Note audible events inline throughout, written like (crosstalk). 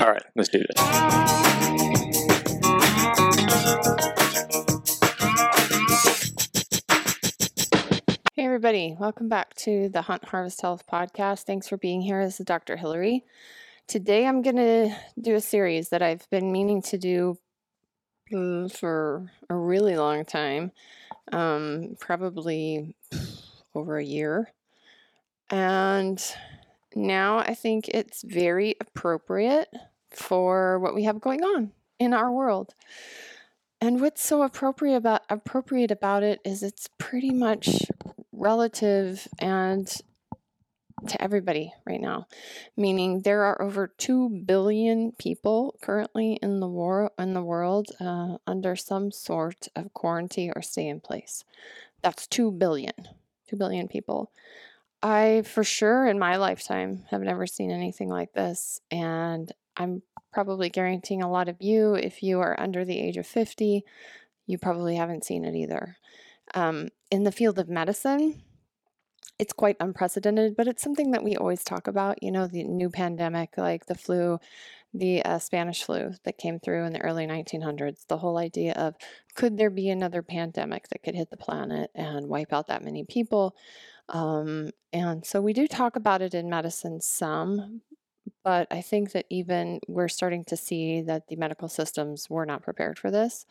All right, let's do this. Hey, everybody. Welcome back to the Hunt Harvest Health podcast. Thanks for being here. This is Dr. Hillary. Today, I'm going to do a series that I've been meaning to do uh, for a really long time, um, probably over a year. And now I think it's very appropriate for what we have going on in our world. And what's so appropriate about appropriate about it is it's pretty much relative and to everybody right now. Meaning there are over two billion people currently in the war in the world uh, under some sort of quarantine or stay in place. That's two billion. Two billion people. I for sure in my lifetime have never seen anything like this, and I'm probably guaranteeing a lot of you, if you are under the age of 50, you probably haven't seen it either. Um, in the field of medicine, it's quite unprecedented, but it's something that we always talk about. You know, the new pandemic, like the flu, the uh, Spanish flu that came through in the early 1900s, the whole idea of could there be another pandemic that could hit the planet and wipe out that many people? Um, and so we do talk about it in medicine some, but I think that even we're starting to see that the medical systems were not prepared for this.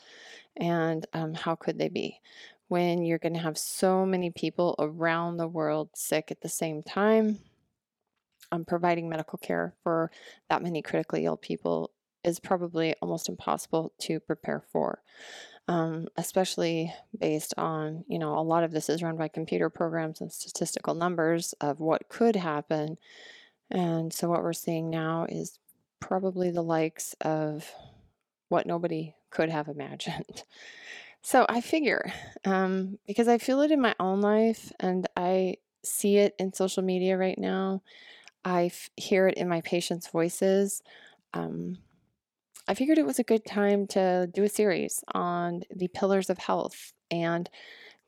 And um, how could they be? When you're going to have so many people around the world sick at the same time, um, providing medical care for that many critically ill people is probably almost impossible to prepare for. Um, especially based on, you know, a lot of this is run by computer programs and statistical numbers of what could happen and so what we're seeing now is probably the likes of what nobody could have imagined. (laughs) So I figure, um, because I feel it in my own life and I see it in social media right now, I f- hear it in my patients' voices. Um, I figured it was a good time to do a series on the pillars of health and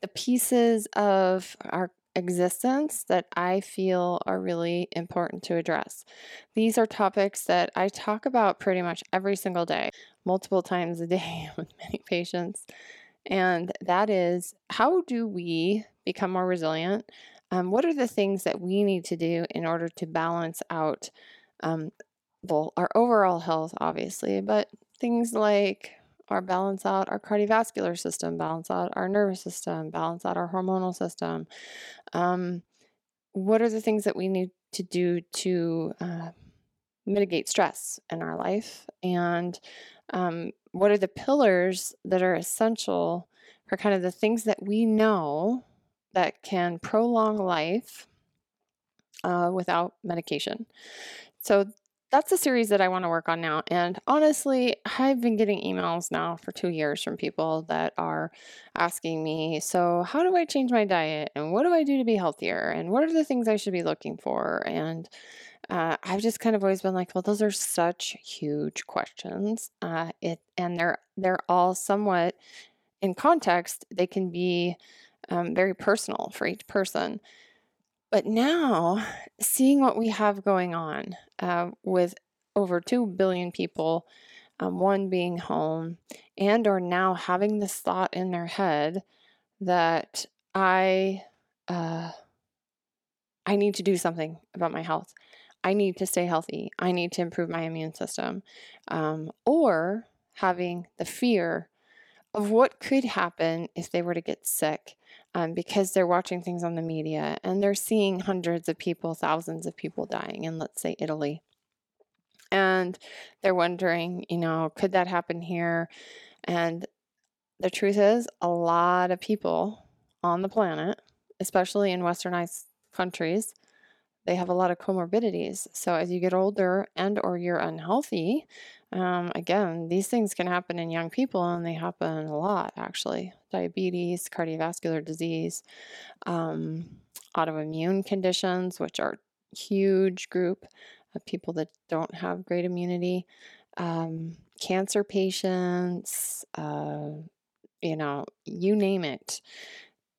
the pieces of our existence that I feel are really important to address. These are topics that I talk about pretty much every single day, multiple times a day (laughs) with many patients. And that is how do we become more resilient? Um, what are the things that we need to do in order to balance out um, well, our overall health, obviously, but things like our balance out our cardiovascular system, balance out our nervous system, balance out our hormonal system. Um, what are the things that we need to do to uh, mitigate stress in our life? And um, what are the pillars that are essential for kind of the things that we know that can prolong life uh, without medication? So that's a series that I want to work on now. And honestly, I've been getting emails now for two years from people that are asking me, So, how do I change my diet? And what do I do to be healthier? And what are the things I should be looking for? And uh, I've just kind of always been like, well, those are such huge questions. Uh, it and they're they're all somewhat in context. They can be um, very personal for each person. But now, seeing what we have going on uh, with over 2 billion people, um, one being home, and or now having this thought in their head that I, uh, I need to do something about my health. I need to stay healthy. I need to improve my immune system. Um, or having the fear of what could happen if they were to get sick um, because they're watching things on the media and they're seeing hundreds of people, thousands of people dying in, let's say, Italy. And they're wondering, you know, could that happen here? And the truth is, a lot of people on the planet, especially in westernized countries, they have a lot of comorbidities. So as you get older and or you're unhealthy, um, again, these things can happen in young people and they happen a lot actually. Diabetes, cardiovascular disease, um, autoimmune conditions, which are huge group of people that don't have great immunity, um, cancer patients, uh, you know, you name it.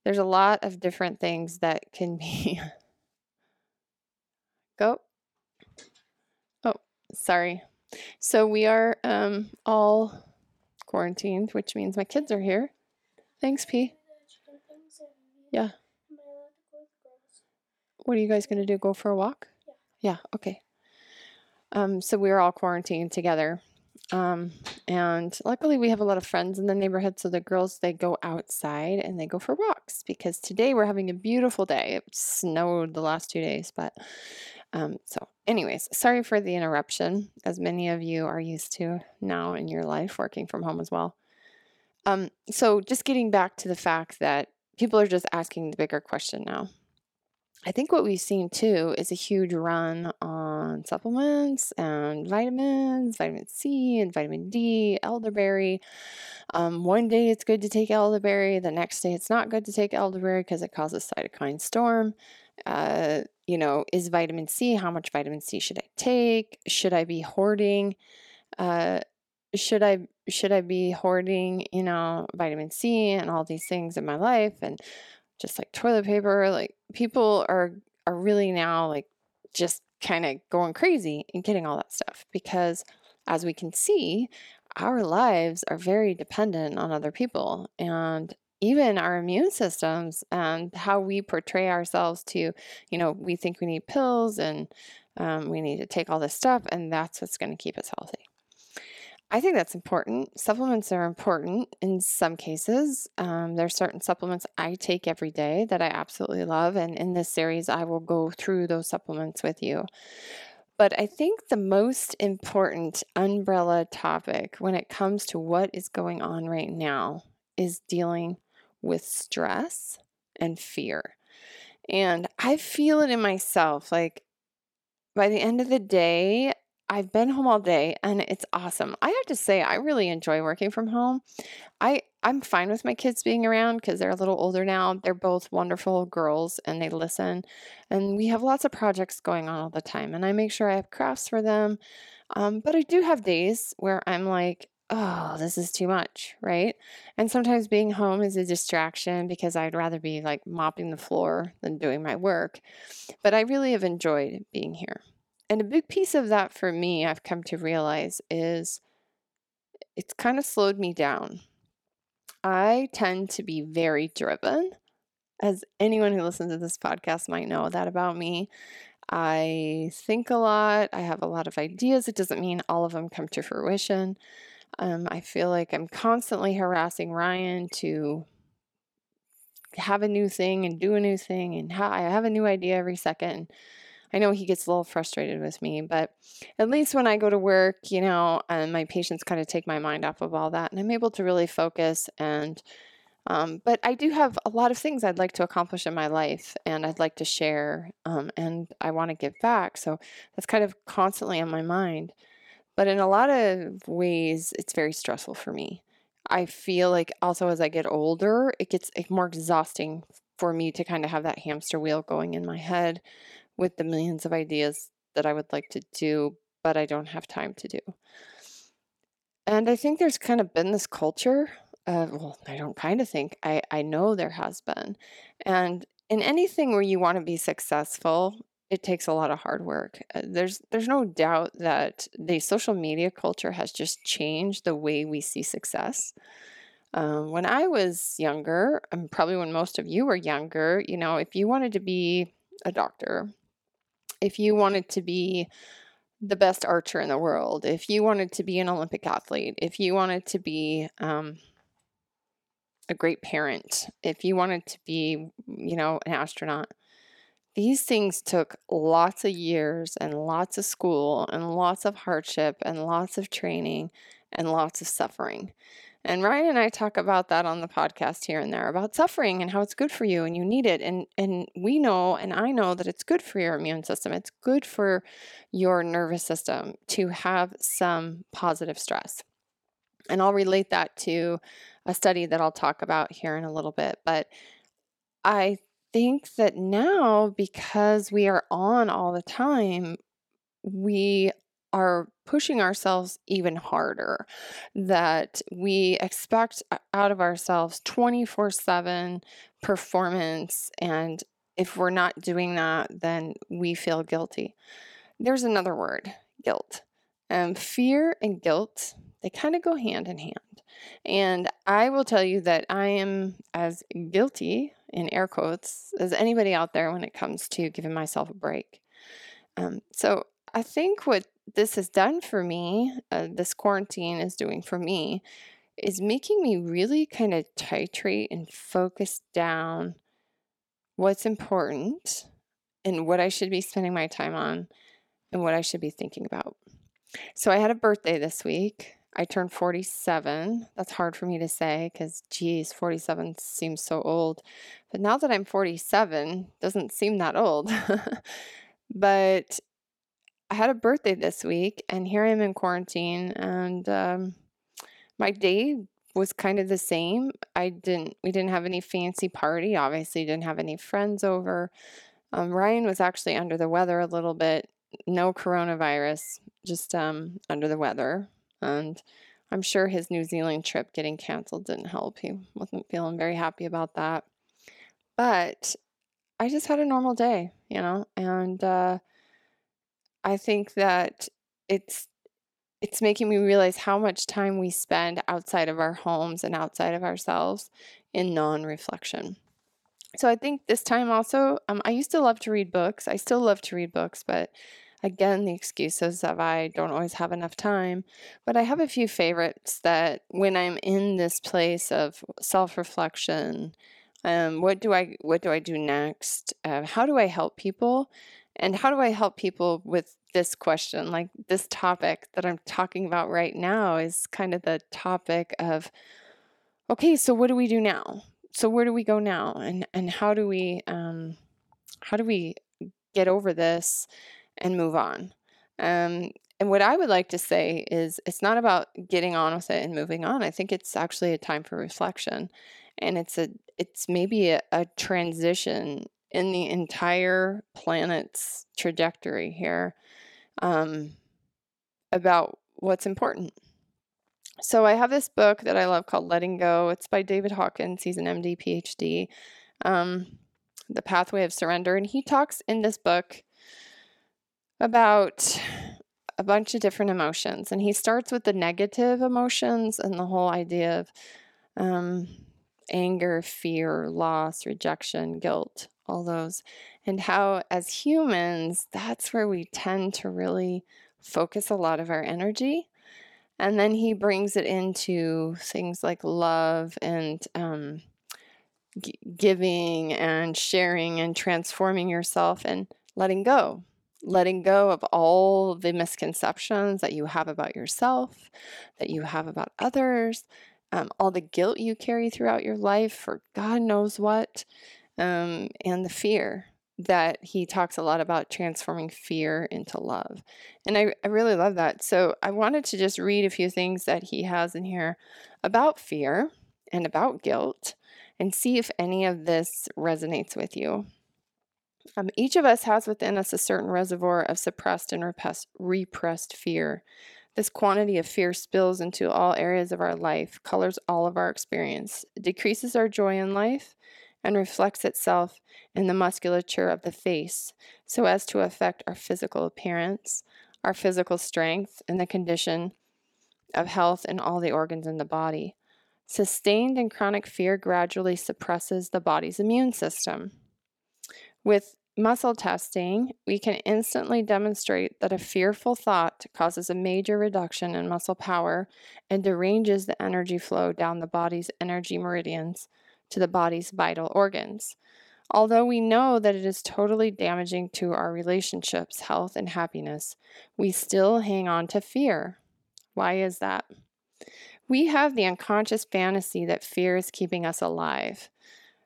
There's a lot of different things that can be (laughs) Go. Oh, sorry. So we are um, all quarantined, which means my kids are here. Thanks, P. Yeah. What are you guys going to do? Go for a walk? Yeah. Yeah, okay. Um, so we are all quarantined together. Um, and luckily we have a lot of friends in the neighborhood. So the girls, they go outside and they go for walks because today we're having a beautiful day. It snowed the last two days, but um, so anyways, sorry for the interruption, as many of you are used to now in your life working from home as well. Um, so just getting back to the fact that people are just asking the bigger question now. I think what we've seen too is a huge run on supplements and vitamins, vitamin C and vitamin D, elderberry. Um, one day it's good to take elderberry, the next day it's not good to take elderberry because it causes cytokine storm. Uh, you know, is vitamin C, how much vitamin C should I take? Should I be hoarding? Uh, should I should I be hoarding, you know, vitamin C and all these things in my life and just like toilet paper, like people are are really now like just kind of going crazy and getting all that stuff because as we can see, our lives are very dependent on other people and even our immune systems and how we portray ourselves to, you know, we think we need pills and um, we need to take all this stuff, and that's what's going to keep us healthy. I think that's important. Supplements are important in some cases. Um, there are certain supplements I take every day that I absolutely love. And in this series, I will go through those supplements with you. But I think the most important umbrella topic when it comes to what is going on right now is dealing with stress and fear. And I feel it in myself. Like by the end of the day, I've been home all day and it's awesome. I have to say I really enjoy working from home. I I'm fine with my kids being around cuz they're a little older now. They're both wonderful girls and they listen. And we have lots of projects going on all the time and I make sure I have crafts for them. Um, but I do have days where I'm like, oh, this is too much, right? And sometimes being home is a distraction because I'd rather be like mopping the floor than doing my work. But I really have enjoyed being here. And a big piece of that for me, I've come to realize, is it's kind of slowed me down. I tend to be very driven. As anyone who listens to this podcast might know that about me. I think a lot. I have a lot of ideas. It doesn't mean all of them come to fruition. Um, I feel like I'm constantly harassing Ryan to have a new thing and do a new thing, and ha- I have a new idea every second. I know he gets a little frustrated with me, but at least when I go to work, you know, and my patients kind of take my mind off of all that, and I'm able to really focus. And um, but I do have a lot of things I'd like to accomplish in my life, and I'd like to share, um, and I want to give back. So that's kind of constantly on my mind. But in a lot of ways, it's very stressful for me. I feel like also as I get older, it gets eh, more exhausting for me to kind of have that hamster wheel going in my head with the millions of ideas that I would like to do, but I don't have time to do. And I think there's kind of been this culture. Well, I don't kind of think, I, I know there has been. And in anything where you want to be successful, it takes a lot of hard work. Uh, there's there's no doubt that the social media culture has just changed the way we see success. Um, when I was younger, and probably when most of you were younger, you know, if you wanted to be a doctor, if you wanted to be the best archer in the world, if you wanted to be an Olympic athlete, if you wanted to be um, a great parent, if you wanted to be, you know, an astronaut, these things took lots of years and lots of school and lots of hardship and lots of training and lots of suffering. And Ryan and I talk about that on the podcast here and there about suffering and how it's good for you and you need it. And and we know and I know that it's good for your immune system. It's good for your nervous system to have some positive stress. And I'll relate that to a study that I'll talk about here in a little bit. But I think that now, because we are on all the time, we are pushing ourselves even harder, that we expect out of ourselves 24 7 performance. And if we're not doing that, then we feel guilty. There's another word guilt. Um, fear and guilt, they kind of go hand in hand. And I will tell you that I am as guilty, in air quotes, as anybody out there when it comes to giving myself a break. Um, so I think what this has done for me, uh, this quarantine is doing for me, is making me really kind of titrate and focus down what's important and what I should be spending my time on and what I should be thinking about. So I had a birthday this week. I turned 47. That's hard for me to say because, geez, 47 seems so old. But now that I'm 47, doesn't seem that old. (laughs) but I had a birthday this week, and here I am in quarantine, and um, my day was kind of the same. I didn't, we didn't have any fancy party. Obviously, didn't have any friends over. Um, Ryan was actually under the weather a little bit. No coronavirus, just um, under the weather. And I'm sure his New Zealand trip getting canceled didn't help. He wasn't feeling very happy about that. But I just had a normal day, you know, and uh, I think that it's it's making me realize how much time we spend outside of our homes and outside of ourselves in non-reflection. So I think this time also, um, I used to love to read books. I still love to read books, but again, the excuses of I don't always have enough time. But I have a few favorites that when I'm in this place of self-reflection, um, what do I what do I do next? Uh, how do I help people? And how do I help people with this question? Like this topic that I'm talking about right now is kind of the topic of okay, so what do we do now? So where do we go now? And and how do we um, how do we get over this and move on? Um, and what I would like to say is it's not about getting on with it and moving on. I think it's actually a time for reflection. And it's a it's maybe a, a transition in the entire planet's trajectory here um, about what's important. So I have this book that I love called Letting Go. It's by David Hawkins. He's an MD, PhD. Um, the Pathway of Surrender, and he talks in this book about a bunch of different emotions, and he starts with the negative emotions and the whole idea of um, anger, fear, loss, rejection, guilt, all those, and how as humans, that's where we tend to really focus a lot of our energy. And then he brings it into things like love and um, g- giving and sharing and transforming yourself and letting go. Letting go of all the misconceptions that you have about yourself, that you have about others, um, all the guilt you carry throughout your life for God knows what, um, and the fear that he talks a lot about transforming fear into love. And I, I really love that. So I wanted to just read a few things that he has in here about fear and about guilt and see if any of this resonates with you. Um, each of us has within us a certain reservoir of suppressed and repressed, repressed fear. This quantity of fear spills into all areas of our life, colors all of our experience, decreases our joy in life, and reflects itself in the musculature of the face so as to affect our physical appearance, our physical strength, and the condition of health in all the organs in the body. Sustained and chronic fear gradually suppresses the body's immune system. With muscle testing, we can instantly demonstrate that a fearful thought causes a major reduction in muscle power and deranges the energy flow down the body's energy meridians to the body's vital organs. Although we know that it is totally damaging to our relationships, health, and happiness, we still hang on to fear. Why is that? We have the unconscious fantasy that fear is keeping us alive.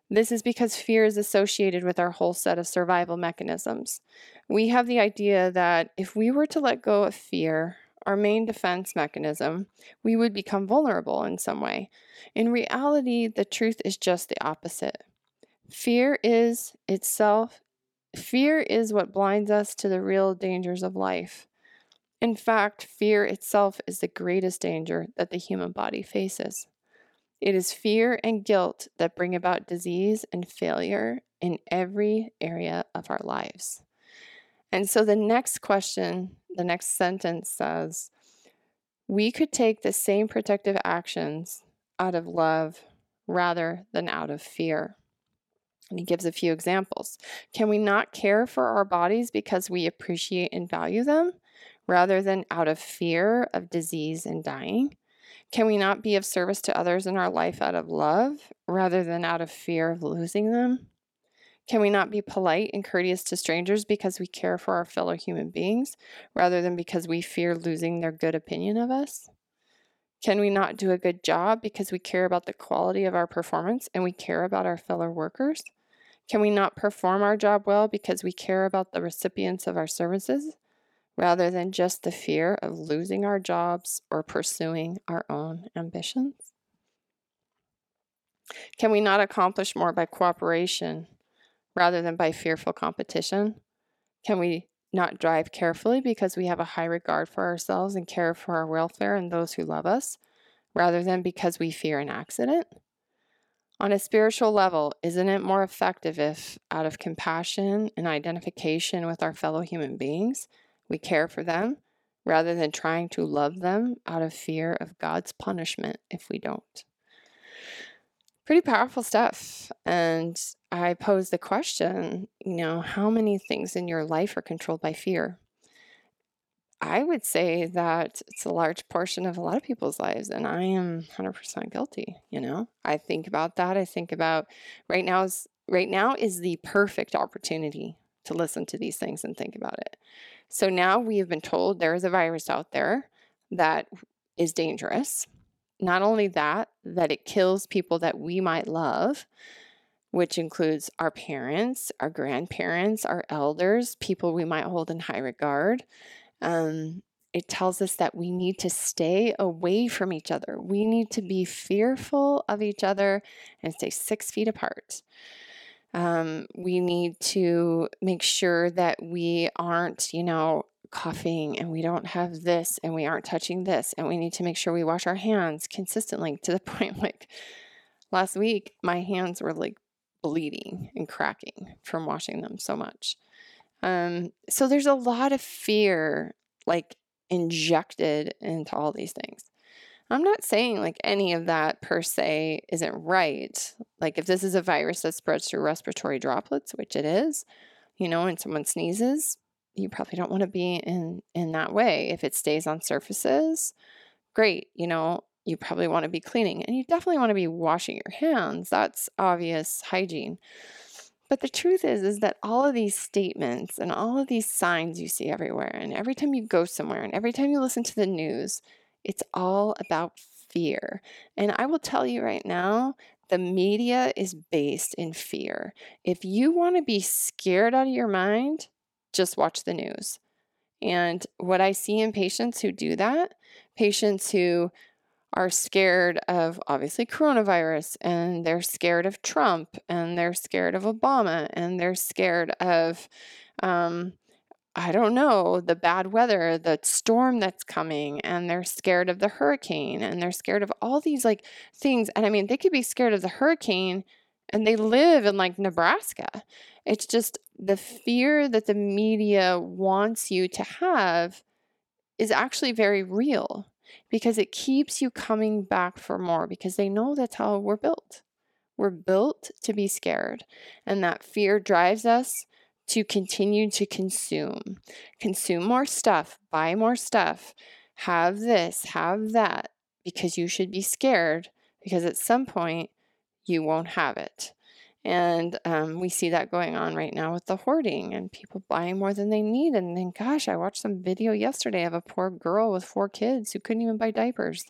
This is because fear is associated with our whole set of survival mechanisms. We have the idea that if we were to let go of fear, our main defense mechanism, we would become vulnerable in some way. In reality, the truth is just the opposite. Fear is itself, fear is what blinds us to the real dangers of life. In fact, fear itself is the greatest danger that the human body faces. It is fear and guilt that bring about disease and failure in every area of our lives. And so the next question the next sentence says, We could take the same protective actions out of love rather than out of fear. And he gives a few examples. Can we not care for our bodies because we appreciate and value them rather than out of fear of disease and dying? Can we not be of service to others in our life out of love rather than out of fear of losing them? Can we not be polite and courteous to strangers because we care for our fellow human beings rather than because we fear losing their good opinion of us? Can we not do a good job because we care about the quality of our performance and we care about our fellow workers? Can we not perform our job well because we care about the recipients of our services rather than just the fear of losing our jobs or pursuing our own ambitions? Can we not accomplish more by cooperation rather than by fearful competition? Can we not drive carefully because we have a high regard for ourselves and care for our welfare and those who love us, rather than because we fear an accident? On a spiritual level, isn't it more effective if, out of compassion and identification with our fellow human beings, we care for them rather than trying to love them out of fear of God's punishment if we don't? pretty powerful stuff. And I posed the question, you know, how many things in your life are controlled by fear? I would say that it's a large portion of a lot of people's lives, and I am 100% guilty. You know, I think about that. I think about right now is right now is the perfect opportunity to listen to these things and think about it. So now we have been told there is a virus out there that is dangerous not only that, that it kills people that we might love, which includes our parents, our grandparents, our elders, people we might hold in high regard. Um, it tells us that we need to stay away from each other. We need to be fearful of each other and stay six feet apart. Um, we need to make sure that we aren't, you know, coughing and we don't have this and we aren't touching this and we need to make sure we wash our hands consistently to the (laughs) point like last week my hands were like bleeding and cracking from washing them so much. Um, so there's a lot of fear like injected into all these things i'm not saying like any of that per se isn't right. Like if this is a virus that spreads through respiratory droplets which it is you know and someone sneezes you probably don't want to be in in that way. If it stays on surfaces great you know you probably want to be cleaning and you definitely want to be washing your hands. That's obvious hygiene. But the truth is is that all of these statements and all of these signs you see everywhere and every time you go somewhere and every time you listen to the news it's all about fear and i will tell you right now the media is based in fear. If you want to be scared out of your mind, just watch the news. And what I see in patients who do that, patients who are scared of obviously coronavirus and they're scared of Trump and they're scared of Obama and they're scared of, um, I don't know, the bad weather, the storm that's coming, and they're scared of the hurricane and they're scared of all these like things. And I mean, they could be scared of the hurricane and they live in like Nebraska. It's just the fear that the media wants you to have is actually very real because it keeps you coming back for more because they know that's how we're built. We're built to be scared, and that fear drives us to continue to consume. Consume more stuff, buy more stuff, have this, have that, because you should be scared because at some point you won't have it. And um, we see that going on right now with the hoarding and people buying more than they need. And then, gosh, I watched some video yesterday of a poor girl with four kids who couldn't even buy diapers.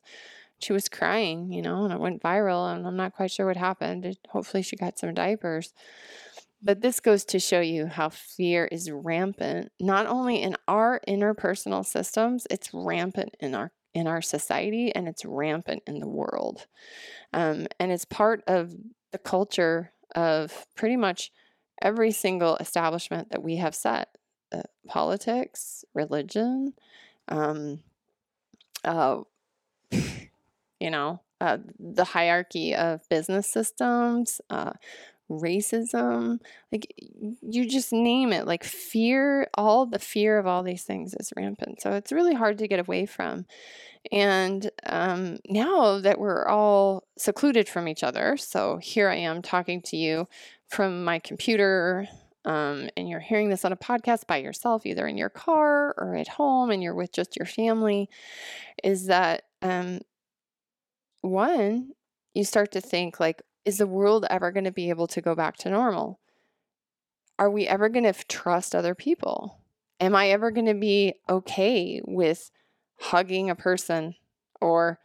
She was crying, you know, and it went viral. And I'm not quite sure what happened. Hopefully, she got some diapers. But this goes to show you how fear is rampant, not only in our interpersonal systems, it's rampant in our in our society and it's rampant in the world. Um, and it's part of the culture of pretty much every single establishment that we have set uh, politics, religion, um, uh, (laughs) you know, uh, the hierarchy of business systems, uh, racism, like you just name it, like fear, all the fear of all these things is rampant. So it's really hard to get away from. And um, now that we're all secluded from each other, so here I am talking to you from my computer, um, and you're hearing this on a podcast by yourself, either in your car or at home, and you're with just your family, is that um, one, you start to think like, is the world ever going to be able to go back to normal? Are we ever going to trust other people? Am I ever going to be okay with hugging a person or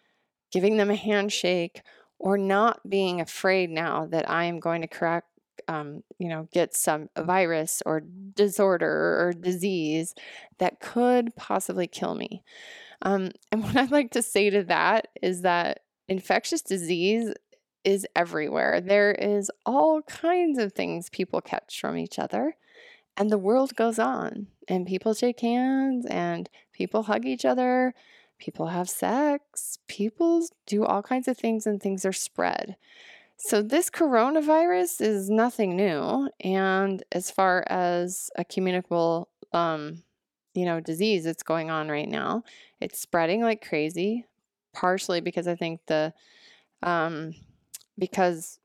giving them a handshake or not being afraid now that I am going to crack, um, you know, get some virus or disorder or disease that could possibly kill me. Um, and (laughs) what I'd like to say to that is that infectious disease is everywhere. There is all kinds of things people catch from each other, and the world goes on, and people shake hands, and people hug each other, people have sex, people do all kinds of things, and things are spread. So, this coronavirus is nothing new. And as far as a communicable, um, you know, disease that's going on right now, it's spreading like crazy, partially because I think the, um, because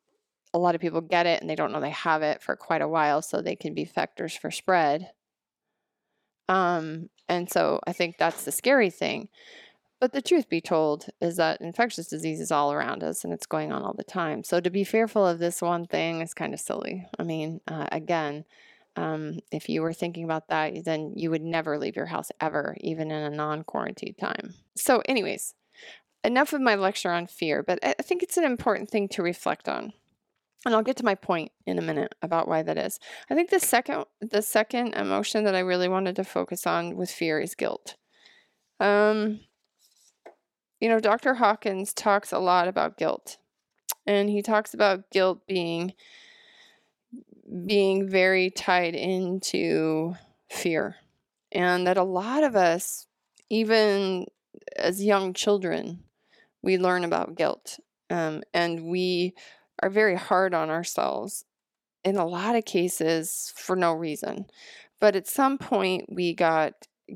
a lot of people get it and they don't know they have it for quite a while, so they can be vectors for spread. Um, and so I think that's the scary thing. But the truth be told is that infectious disease is all around us and it's going on all the time. So to be fearful of this one thing is kind of silly. I mean, uh, again, um, if you were thinking about that, then you would never leave your house ever, even in a non quarantine time. So, anyways, enough of my lecture on fear, but I think it's an important thing to reflect on. And I'll get to my point in a minute about why that is. I think the second the second emotion that I really wanted to focus on with fear is guilt. Um, you know, Dr. Hawkins talks a lot about guilt. And he talks about guilt being being very tied into fear. And that a lot of us, even as young children, we learn about guilt. Um, and we are very hard on ourselves in a lot of cases for no reason. But at some point, we got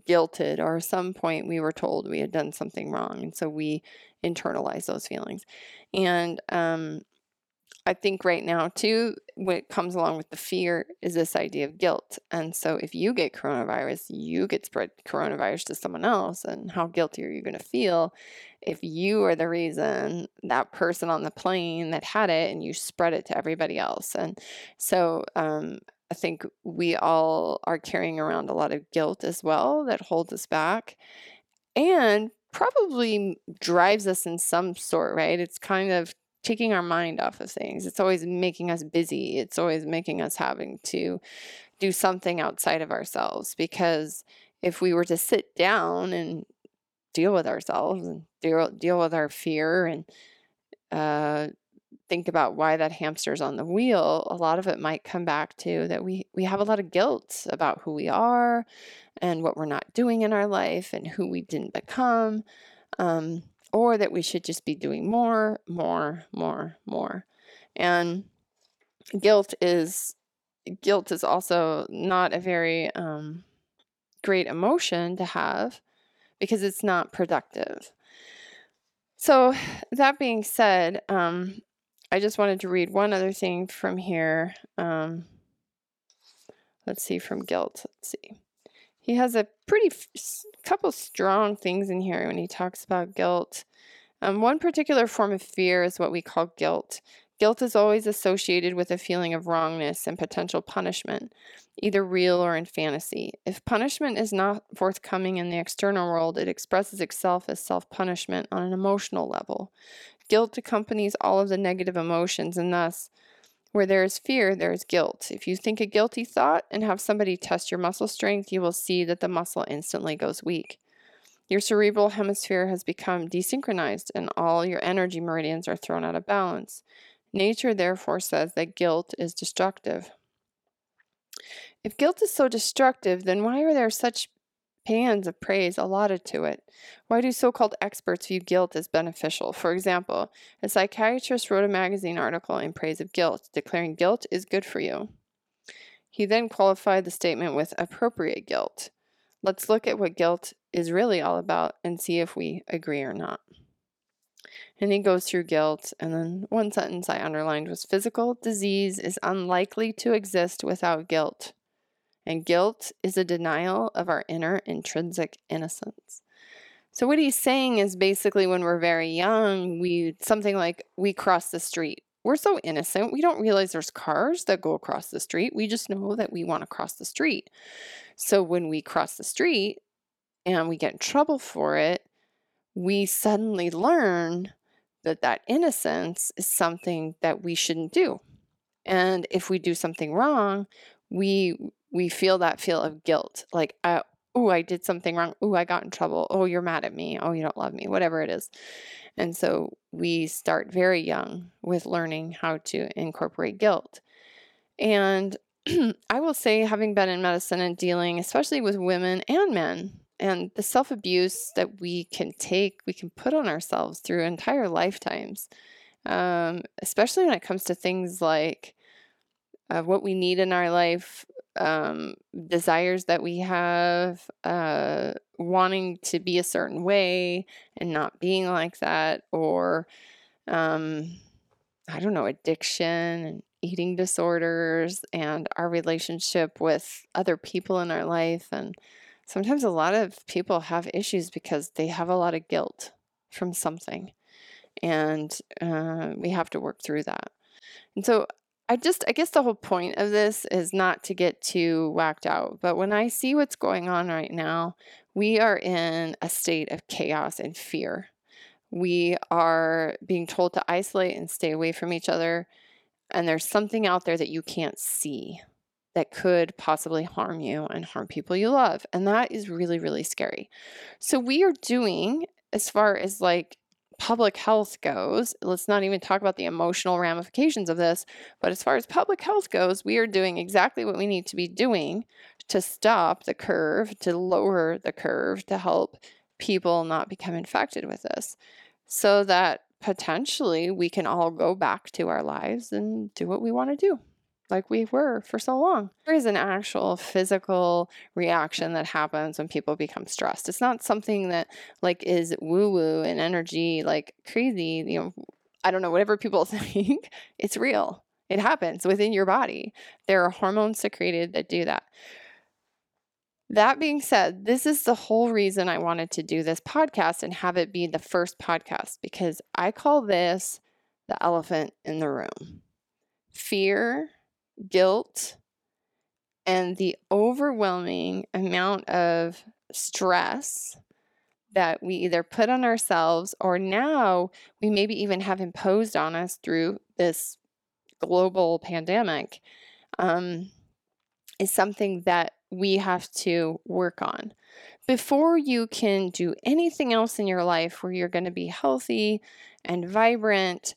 guilted, or at some point, we were told we had done something wrong. And so we internalize those feelings. And um, I think right now, too, what comes along with the fear is this idea of guilt. And so if you get coronavirus, you get spread coronavirus to someone else. And how guilty are you going to feel if you are the reason that person on the plane that had it and you spread it to everybody else? And so um, I think we all are carrying around a lot of guilt as well that holds us back. And probably drives us in some sort, right? It's kind of taking our mind off of things. It's always making us busy. It's always making us having to do something outside of ourselves because if we were to sit down and deal with ourselves and deal deal with our fear and uh, think about why that hamster's on the wheel, a lot of it might come back to that we we have a lot of guilt about who we are and what we're not doing in our life and who we didn't become. Um, or that we should just be doing more, more, more, more. And guilt is guilt is also not a very um, great emotion to have because it's not productive. So that being said, um, I just wanted to read one other thing from here. Um, let's see, from guilt. Let's see. He has a pretty f- couple strong things in here when he talks about guilt. Um, one particular form of fear is what we call guilt. Guilt is always associated with a feeling of wrongness and potential punishment, either real or in fantasy. If punishment is not forthcoming in the external world, it expresses itself as self punishment on an emotional level. Guilt accompanies all of the negative emotions, and thus, where there is fear, there is guilt. If you think a guilty thought and have somebody test your muscle strength, you will see that the muscle instantly goes weak. Your cerebral hemisphere has become desynchronized and all your energy meridians are thrown out of balance. Nature therefore says that guilt is destructive. If guilt is so destructive, then why are there such pans of praise allotted to it. Why do so called experts view guilt as beneficial? For example, a psychiatrist wrote a magazine article in praise of guilt, declaring guilt is good for you. He then qualified the statement with appropriate guilt. Let's look at what guilt is really all about and see if we agree or not. And he goes through guilt, and then one sentence I underlined was physical disease is unlikely to exist without guilt. And guilt is a denial of our inner intrinsic innocence. So what he's saying is basically when we're very young, we something like we cross the street. We're so innocent, we don't realize there's cars that go across the street. We just know that we want to cross the street. So when we cross the street and we get in trouble for it, we suddenly learn that that innocence is something that we shouldn't do. And if we do something wrong, we we feel that feel of guilt, like, oh, I did something wrong. Oh, I got in trouble. Oh, you're mad at me. Oh, you don't love me. Whatever it is. And so we start very young with learning how to incorporate guilt. And (clears throat) I will say, having been in medicine and dealing, especially with women and men, and the self abuse that we can take, we can put on ourselves through entire lifetimes, um, especially when it comes to things like uh, what we need in our life, um, desires that we have, uh, wanting to be a certain way and not being like that, or um, I don't know, addiction and eating disorders, and our relationship with other people in our life, and sometimes a lot of people have issues because they have a lot of guilt from something. And uh, we have to work through that. And so I just, I guess the whole point of this is not to get too whacked out. But when I see what's going on right now, we are in a state of chaos and fear. We are being told to isolate and stay away from each other. And there's something out there that you can't see that could possibly harm you and harm people you love. And that is really, really scary. So, we are doing, as far as like public health goes, let's not even talk about the emotional ramifications of this, but as far as public health goes, we are doing exactly what we need to be doing to stop the curve, to lower the curve, to help people not become infected with this so that potentially we can all go back to our lives and do what we want to do like we were for so long. There is an actual physical reaction that happens when people become stressed. It's not something that like is woo woo and energy like crazy, you know, I don't know, whatever people (laughs) think, it's real. It happens within your body. There are hormones secreted that do that. That being said, this is the whole reason I wanted to do this podcast and have it be the first podcast because I call this the elephant in the room. Fear guilt, and the overwhelming amount of stress that we either put on ourselves or now we maybe even have imposed on us through this global pandemic um, is something that we have to work on. Before you can do anything else in your life where you're going to be healthy and vibrant,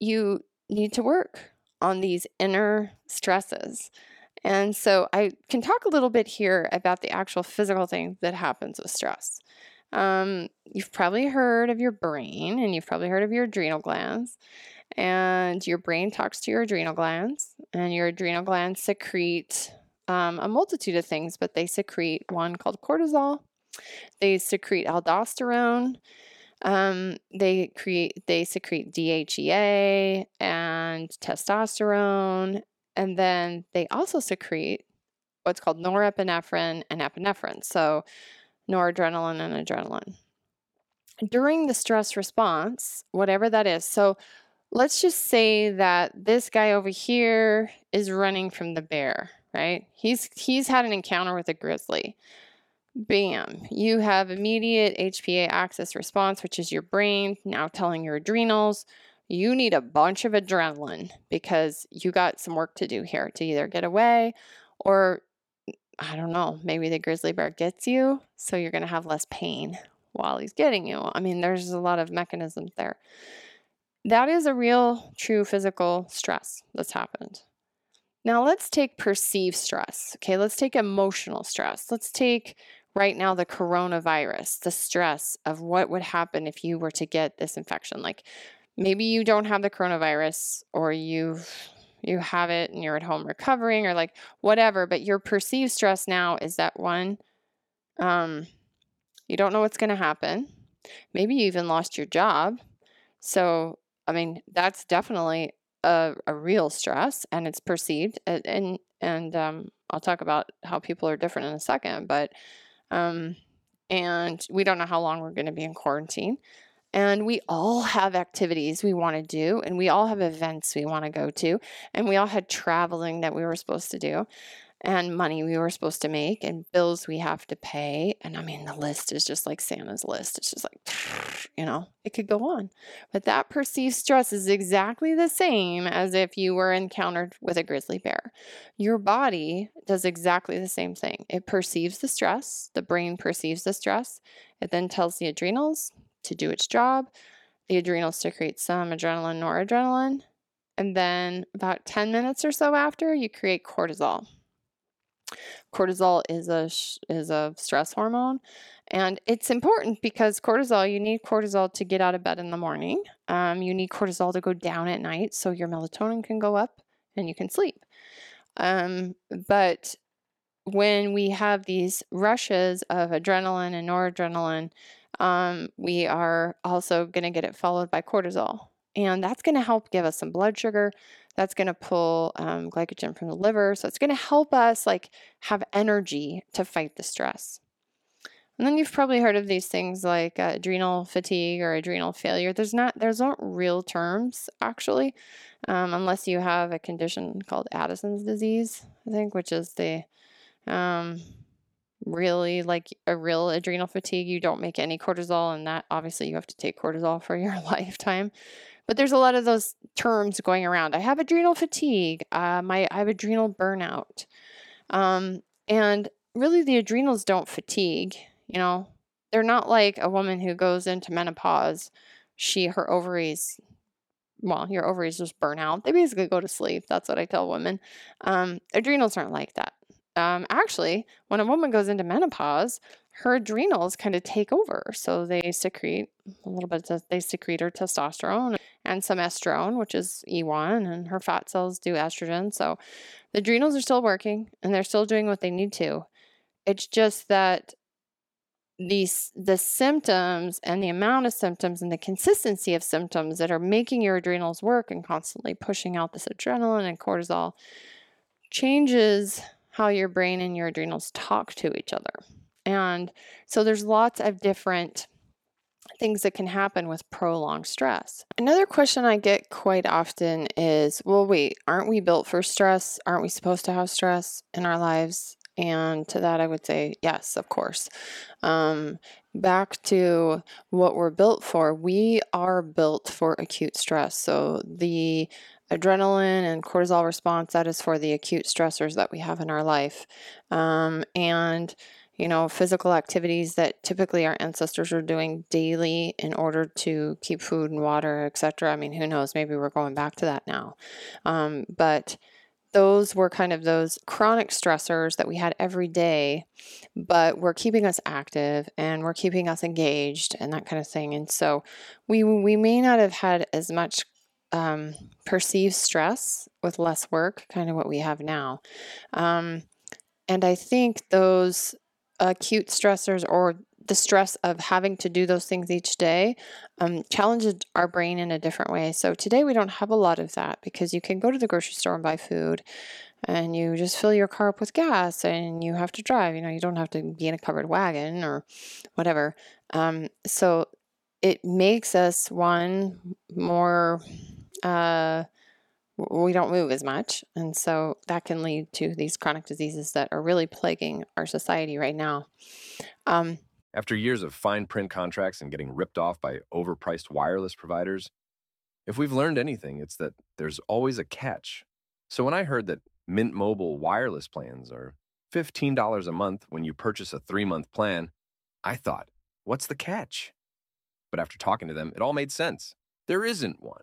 you need to work on these inner stresses. And so I can talk a little bit here about the actual physical thing that happens with stress. Um, you've probably heard of your brain and you've probably heard of your adrenal glands. And your brain talks to your adrenal glands, and your adrenal glands secrete um, a multitude of things, but they secrete one called cortisol, they secrete aldosterone, um, they create they secrete DHEA and testosterone, and then they also secrete what's called norepinephrine and epinephrine. So noradrenaline and adrenaline. During the stress response, whatever that is, so let's just say that this guy over here is running from the bear, right? He's he's had an encounter with a grizzly bam, you have immediate HPA axis response, which is your brain now telling your adrenals, you need a bunch of adrenaline because you got some work to do here to either get away or I don't know, maybe the grizzly bear gets you, so you're going to have less pain while he's getting you. I mean, there's a lot of mechanisms there. That is a real, true physical stress that's happened. Now, let's take perceived stress. Okay, let's take emotional stress. Let's take right now the coronavirus, the stress of what would happen if you were to get this infection. Like maybe you don't have the coronavirus or you you have it and you're at home recovering or like whatever, but your perceived stress now is that one um you don't know what's going to happen. Maybe you even lost your job. So, I mean, that's definitely a, a real stress and it's perceived and and, and um, I'll talk about how people are different in a second, but um, and we don't know how long we're going to be in quarantine. And we all have activities we want to do, and we all have events we want to go to, and we all had traveling that we were supposed to do and money we were supposed to make and bills we have to pay. And I mean, the list is just like Santa's list. It's just like, (sniffs) you know, it could go on. But that perceived stress is exactly the same as if you were encountered with a grizzly bear. Your body does exactly the same thing. It perceives the stress, the brain perceives the stress. It then tells the adrenals to do its job. The adrenals secrete some adrenaline, noradrenaline. And then about 10 minutes or so after, you create cortisol. Cortisol is a is a stress hormone, and it's important because cortisol. You need cortisol to get out of bed in the morning. Um, you need cortisol to go down at night so your melatonin can go up and you can sleep. Um, but when we have these rushes of adrenaline and noradrenaline, um, we are also going to get it followed by cortisol. And that's going to help give us some blood sugar. That's going to pull um, glycogen from the liver. So it's going to help us like have energy to fight the stress. And then you've probably heard of these things like uh, adrenal fatigue or adrenal failure. There's not, there's not real terms actually, um, unless you have a condition called Addison's disease, I think, which is the um, really like a real adrenal fatigue. You don't make any cortisol, and that obviously you have to take cortisol for your (laughs) lifetime. But there's a lot of those terms going around. I have adrenal fatigue. Uh, my I have adrenal burnout, um, and really the adrenals don't fatigue. You know, they're not like a woman who goes into menopause. She her ovaries well, your ovaries just burn out. They basically go to sleep. That's what I tell women. Um, adrenals aren't like that. Um, actually, when a woman goes into menopause, her adrenals kind of take over. So they secrete a little bit, of, they secrete her testosterone and some estrone, which is E1, and her fat cells do estrogen. So the adrenals are still working and they're still doing what they need to. It's just that these the symptoms and the amount of symptoms and the consistency of symptoms that are making your adrenals work and constantly pushing out this adrenaline and cortisol changes how your brain and your adrenals talk to each other. And so there's lots of different things that can happen with prolonged stress. Another question I get quite often is well, wait, aren't we built for stress? Aren't we supposed to have stress in our lives? And to that, I would say, yes, of course. Um, back to what we're built for, we are built for acute stress. So the adrenaline and cortisol response, that is for the acute stressors that we have in our life. Um, and you know, physical activities that typically our ancestors were doing daily in order to keep food and water, etc. I mean, who knows? Maybe we're going back to that now. Um, but those were kind of those chronic stressors that we had every day, but were keeping us active and were keeping us engaged and that kind of thing. And so we we may not have had as much um, perceived stress with less work, kind of what we have now. Um, and I think those acute stressors or the stress of having to do those things each day um, challenges our brain in a different way. So today we don't have a lot of that because you can go to the grocery store and buy food and you just fill your car up with gas and you have to drive. You know, you don't have to be in a covered wagon or whatever. Um, so it makes us one more. Uh, we don't move as much. And so that can lead to these chronic diseases that are really plaguing our society right now. Um, After years of fine print contracts and getting ripped off by overpriced wireless providers, if we've learned anything, it's that there's always a catch. So when I heard that Mint Mobile wireless plans are $15 a month when you purchase a three month plan, I thought, what's the catch? But after talking to them, it all made sense. There isn't one.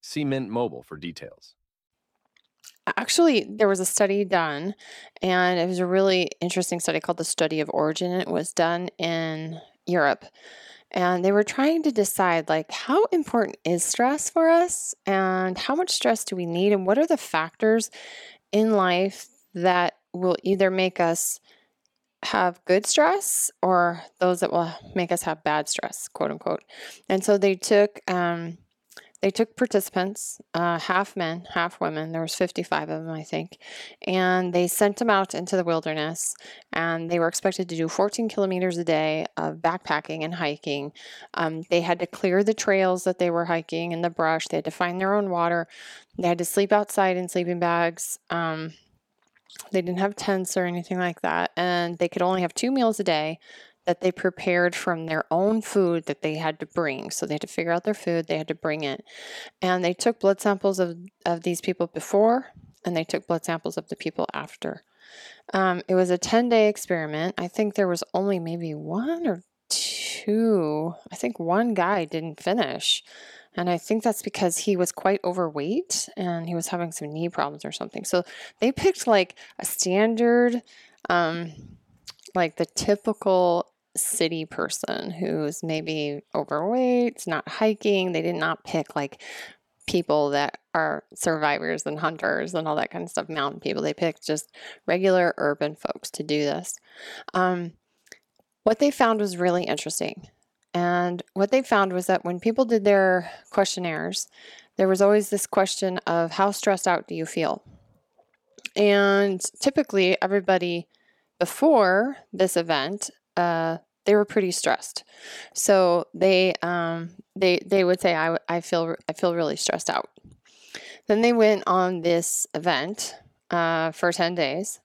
See Mint Mobile for details. Actually, there was a study done, and it was a really interesting study called the Study of Origin. It was done in Europe. And they were trying to decide, like, how important is stress for us, and how much stress do we need, and what are the factors in life that will either make us have good stress or those that will make us have bad stress, quote unquote. And so they took um, they took participants, uh, half men, half women. There was 55 of them, I think, and they sent them out into the wilderness. And they were expected to do 14 kilometers a day of backpacking and hiking. Um, they had to clear the trails that they were hiking in the brush. They had to find their own water. They had to sleep outside in sleeping bags. Um, they didn't have tents or anything like that, and they could only have two meals a day that they prepared from their own food that they had to bring. So they had to figure out their food, they had to bring it. And they took blood samples of, of these people before, and they took blood samples of the people after. Um, it was a 10 day experiment. I think there was only maybe one or two. I think one guy didn't finish. And I think that's because he was quite overweight and he was having some knee problems or something. So they picked like a standard, um, like the typical city person who's maybe overweight, not hiking. They did not pick like people that are survivors and hunters and all that kind of stuff, mountain people. They picked just regular urban folks to do this. Um, what they found was really interesting. And what they found was that when people did their questionnaires, there was always this question of how stressed out do you feel? And typically, everybody before this event, uh, they were pretty stressed. So they um, they they would say, I, I feel I feel really stressed out." Then they went on this event uh, for ten days,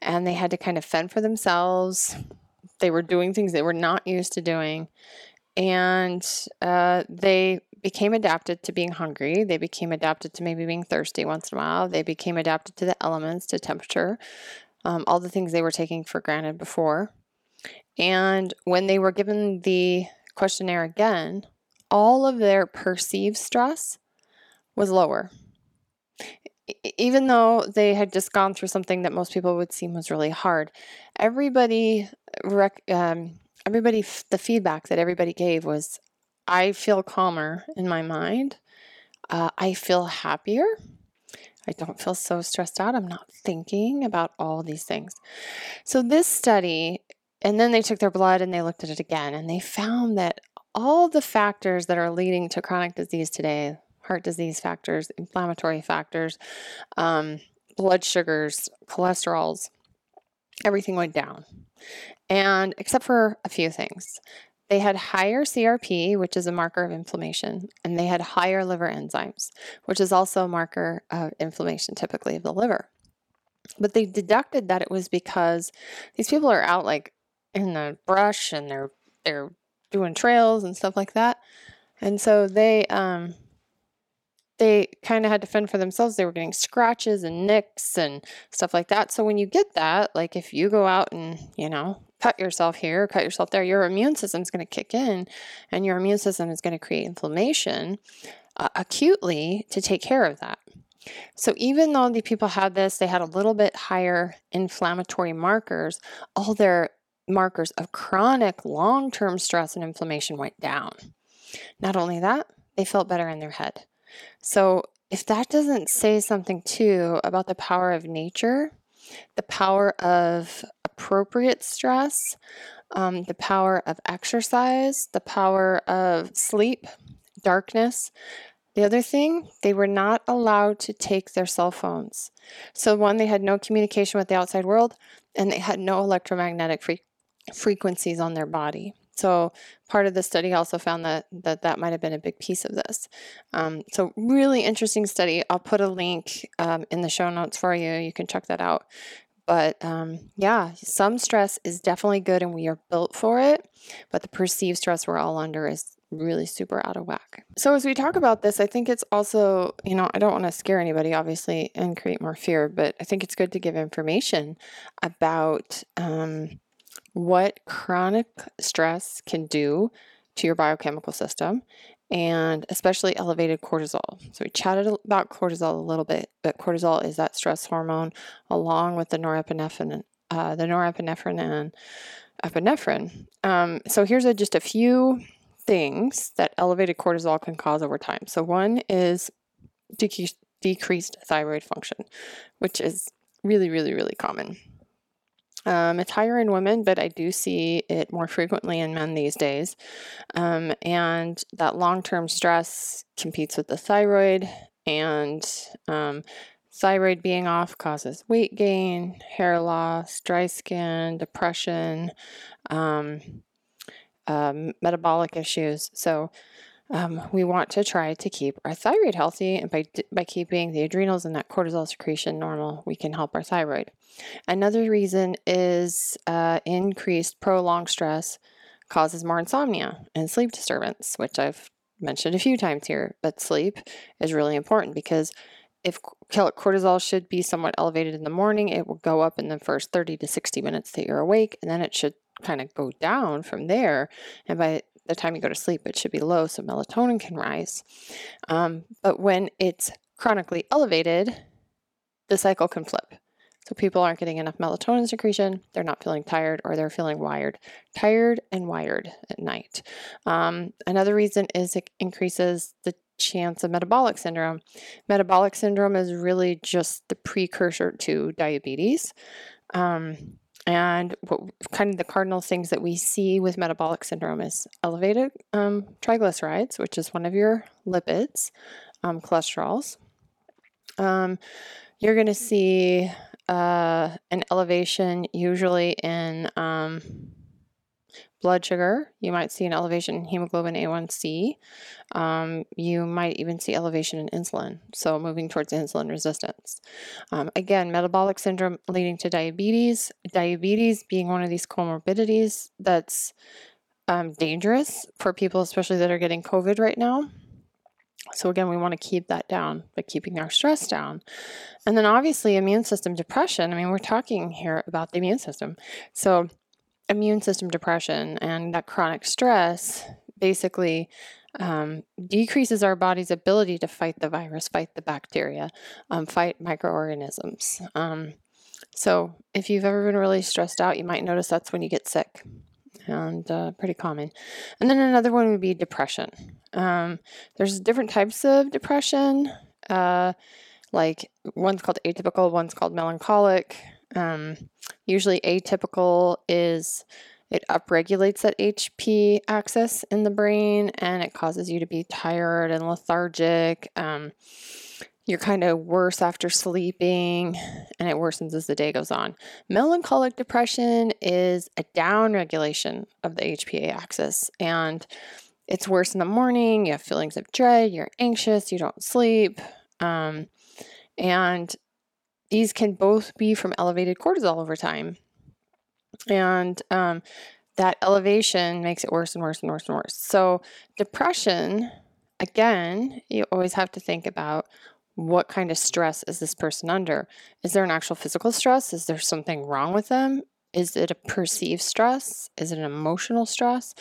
and they had to kind of fend for themselves. They were doing things they were not used to doing, and uh, they became adapted to being hungry. They became adapted to maybe being thirsty once in a while. They became adapted to the elements, to temperature, um, all the things they were taking for granted before. And when they were given the questionnaire again, all of their perceived stress was lower. Even though they had just gone through something that most people would seem was really hard, everybody rec- um, everybody, the feedback that everybody gave was I feel calmer in my mind. Uh, I feel happier. I don't feel so stressed out. I'm not thinking about all these things. So, this study, and then they took their blood and they looked at it again, and they found that all the factors that are leading to chronic disease today heart disease factors, inflammatory factors, um, blood sugars, cholesterols everything went down. And except for a few things, they had higher CRP, which is a marker of inflammation, and they had higher liver enzymes, which is also a marker of inflammation, typically of the liver. But they deducted that it was because these people are out like in the brush and they're they're doing trails and stuff like that, and so they um, they kind of had to fend for themselves. They were getting scratches and nicks and stuff like that. So when you get that, like if you go out and, you know, cut yourself here, cut yourself there, your immune system is going to kick in and your immune system is going to create inflammation uh, acutely to take care of that. So even though the people had this, they had a little bit higher inflammatory markers, all their markers of chronic long-term stress and inflammation went down. Not only that, they felt better in their head. So, if that doesn't say something too about the power of nature, the power of appropriate stress, um, the power of exercise, the power of sleep, darkness. The other thing, they were not allowed to take their cell phones. So, one, they had no communication with the outside world, and they had no electromagnetic fre- frequencies on their body. So part of the study also found that that, that might have been a big piece of this. Um, so really interesting study. I'll put a link um, in the show notes for you. You can check that out. But um, yeah, some stress is definitely good and we are built for it. But the perceived stress we're all under is really super out of whack. So, as we talk about this, I think it's also, you know, I don't want to scare anybody, obviously, and create more fear, but I think it's good to give information about um, what chronic stress can do to your biochemical system and especially elevated cortisol. So, we chatted about cortisol a little bit, but cortisol is that stress hormone along with the norepinephrine, uh, the norepinephrine and epinephrine. Um, so, here's a, just a few things that elevated cortisol can cause over time. So, one is decreased, decreased thyroid function, which is really, really, really common. Um, it's higher in women, but I do see it more frequently in men these days. Um, and that long term stress competes with the thyroid, and um, thyroid being off causes weight gain, hair loss, dry skin, depression. Um, um, metabolic issues. So um, we want to try to keep our thyroid healthy, and by by keeping the adrenals and that cortisol secretion normal, we can help our thyroid. Another reason is uh, increased prolonged stress causes more insomnia and sleep disturbance, which I've mentioned a few times here. But sleep is really important because if cortisol should be somewhat elevated in the morning, it will go up in the first 30 to 60 minutes that you're awake, and then it should kind of go down from there. And by the time you go to sleep, it should be low so melatonin can rise. Um, but when it's chronically elevated, the cycle can flip. So people aren't getting enough melatonin secretion, they're not feeling tired, or they're feeling wired, tired and wired at night. Um, another reason is it increases the chance of metabolic syndrome. Metabolic syndrome is really just the precursor to diabetes. Um, and what kind of the cardinal things that we see with metabolic syndrome is elevated um, triglycerides, which is one of your lipids, um, cholesterols. Um, you're going to see uh, an elevation usually in um, blood sugar. You might see an elevation in hemoglobin A1C. Um, you might even see elevation in insulin, so moving towards insulin resistance. Um, again, metabolic syndrome leading to diabetes. Diabetes being one of these comorbidities that's um, dangerous for people, especially that are getting COVID right now. So, again, we want to keep that down by keeping our stress down. And then, obviously, immune system depression. I mean, we're talking here about the immune system. So, immune system depression and that chronic stress basically um, decreases our body's ability to fight the virus, fight the bacteria, um, fight microorganisms. Um, so, if you've ever been really stressed out, you might notice that's when you get sick, and uh, pretty common. And then another one would be depression. Um, there's different types of depression. Uh, like one's called atypical, one's called melancholic. Um, usually, atypical is it upregulates that HP axis in the brain and it causes you to be tired and lethargic. Um, you're kind of worse after sleeping and it worsens as the day goes on. Melancholic depression is a down regulation of the HPA axis and it's worse in the morning. You have feelings of dread, you're anxious, you don't sleep. Um, and these can both be from elevated cortisol over time. And um, that elevation makes it worse and worse and worse and worse. So, depression, again, you always have to think about what kind of stress is this person under? Is there an actual physical stress? Is there something wrong with them? Is it a perceived stress? Is it an emotional stress?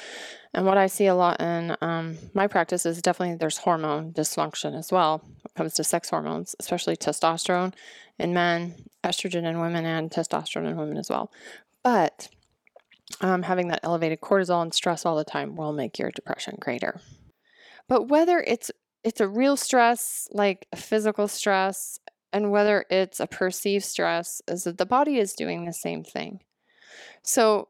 And what I see a lot in um, my practice is definitely there's hormone dysfunction as well when it comes to sex hormones, especially testosterone in men, estrogen in women, and testosterone in women as well. But um, having that elevated cortisol and stress all the time will make your depression greater. But whether it's it's a real stress, like a physical stress, and whether it's a perceived stress, is that the body is doing the same thing. So,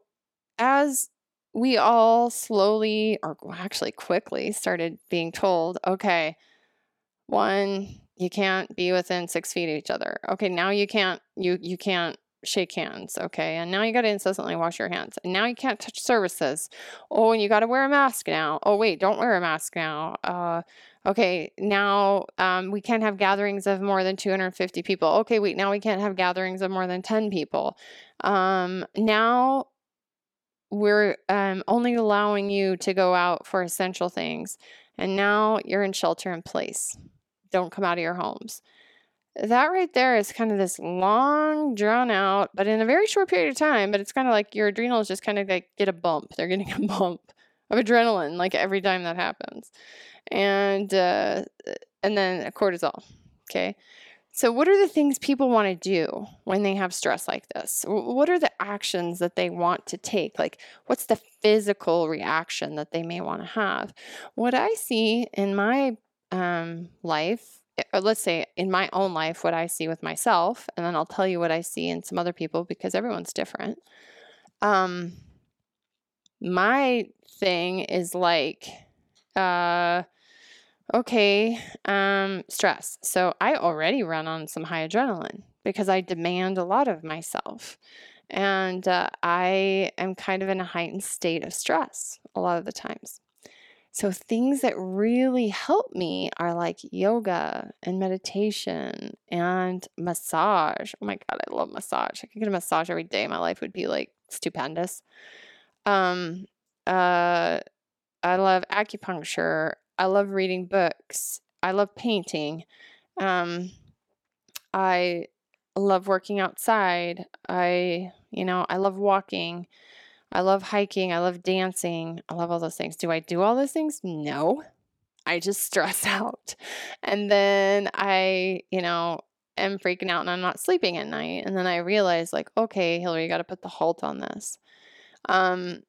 as we all slowly, or actually quickly, started being told, okay, one, you can't be within six feet of each other. Okay, now you can't you you can't shake hands. Okay, and now you got to incessantly wash your hands. And now you can't touch services. Oh, and you got to wear a mask now. Oh, wait, don't wear a mask now. Uh, Okay, now um, we can't have gatherings of more than 250 people. Okay, wait, now we can't have gatherings of more than 10 people. Um, now we're um, only allowing you to go out for essential things. And now you're in shelter in place. Don't come out of your homes. That right there is kind of this long, drawn out, but in a very short period of time. But it's kind of like your adrenals just kind of like get a bump. They're getting a (laughs) bump of adrenaline like every time that happens and uh, and then cortisol okay? So what are the things people want to do when they have stress like this? What are the actions that they want to take? Like what's the physical reaction that they may want to have? What i see in my um, life or let's say in my own life what i see with myself and then i'll tell you what i see in some other people because everyone's different um, my thing is like uh okay um stress. So i already run on some high adrenaline because i demand a lot of myself and uh, i am kind of in a heightened state of stress a lot of the times. So things that really help me are like yoga and meditation and massage. Oh my god i love massage. I could get a massage every day my life would be like stupendous. Um uh I love acupuncture. I love reading books. I love painting. Um, I love working outside. I, you know, I love walking. I love hiking. I love dancing. I love all those things. Do I do all those things? No. I just (laughs) stress out. And then I, you know, am freaking out and I'm not sleeping at night. And then I realize, like, okay, Hillary, you got to put the halt on this. Um,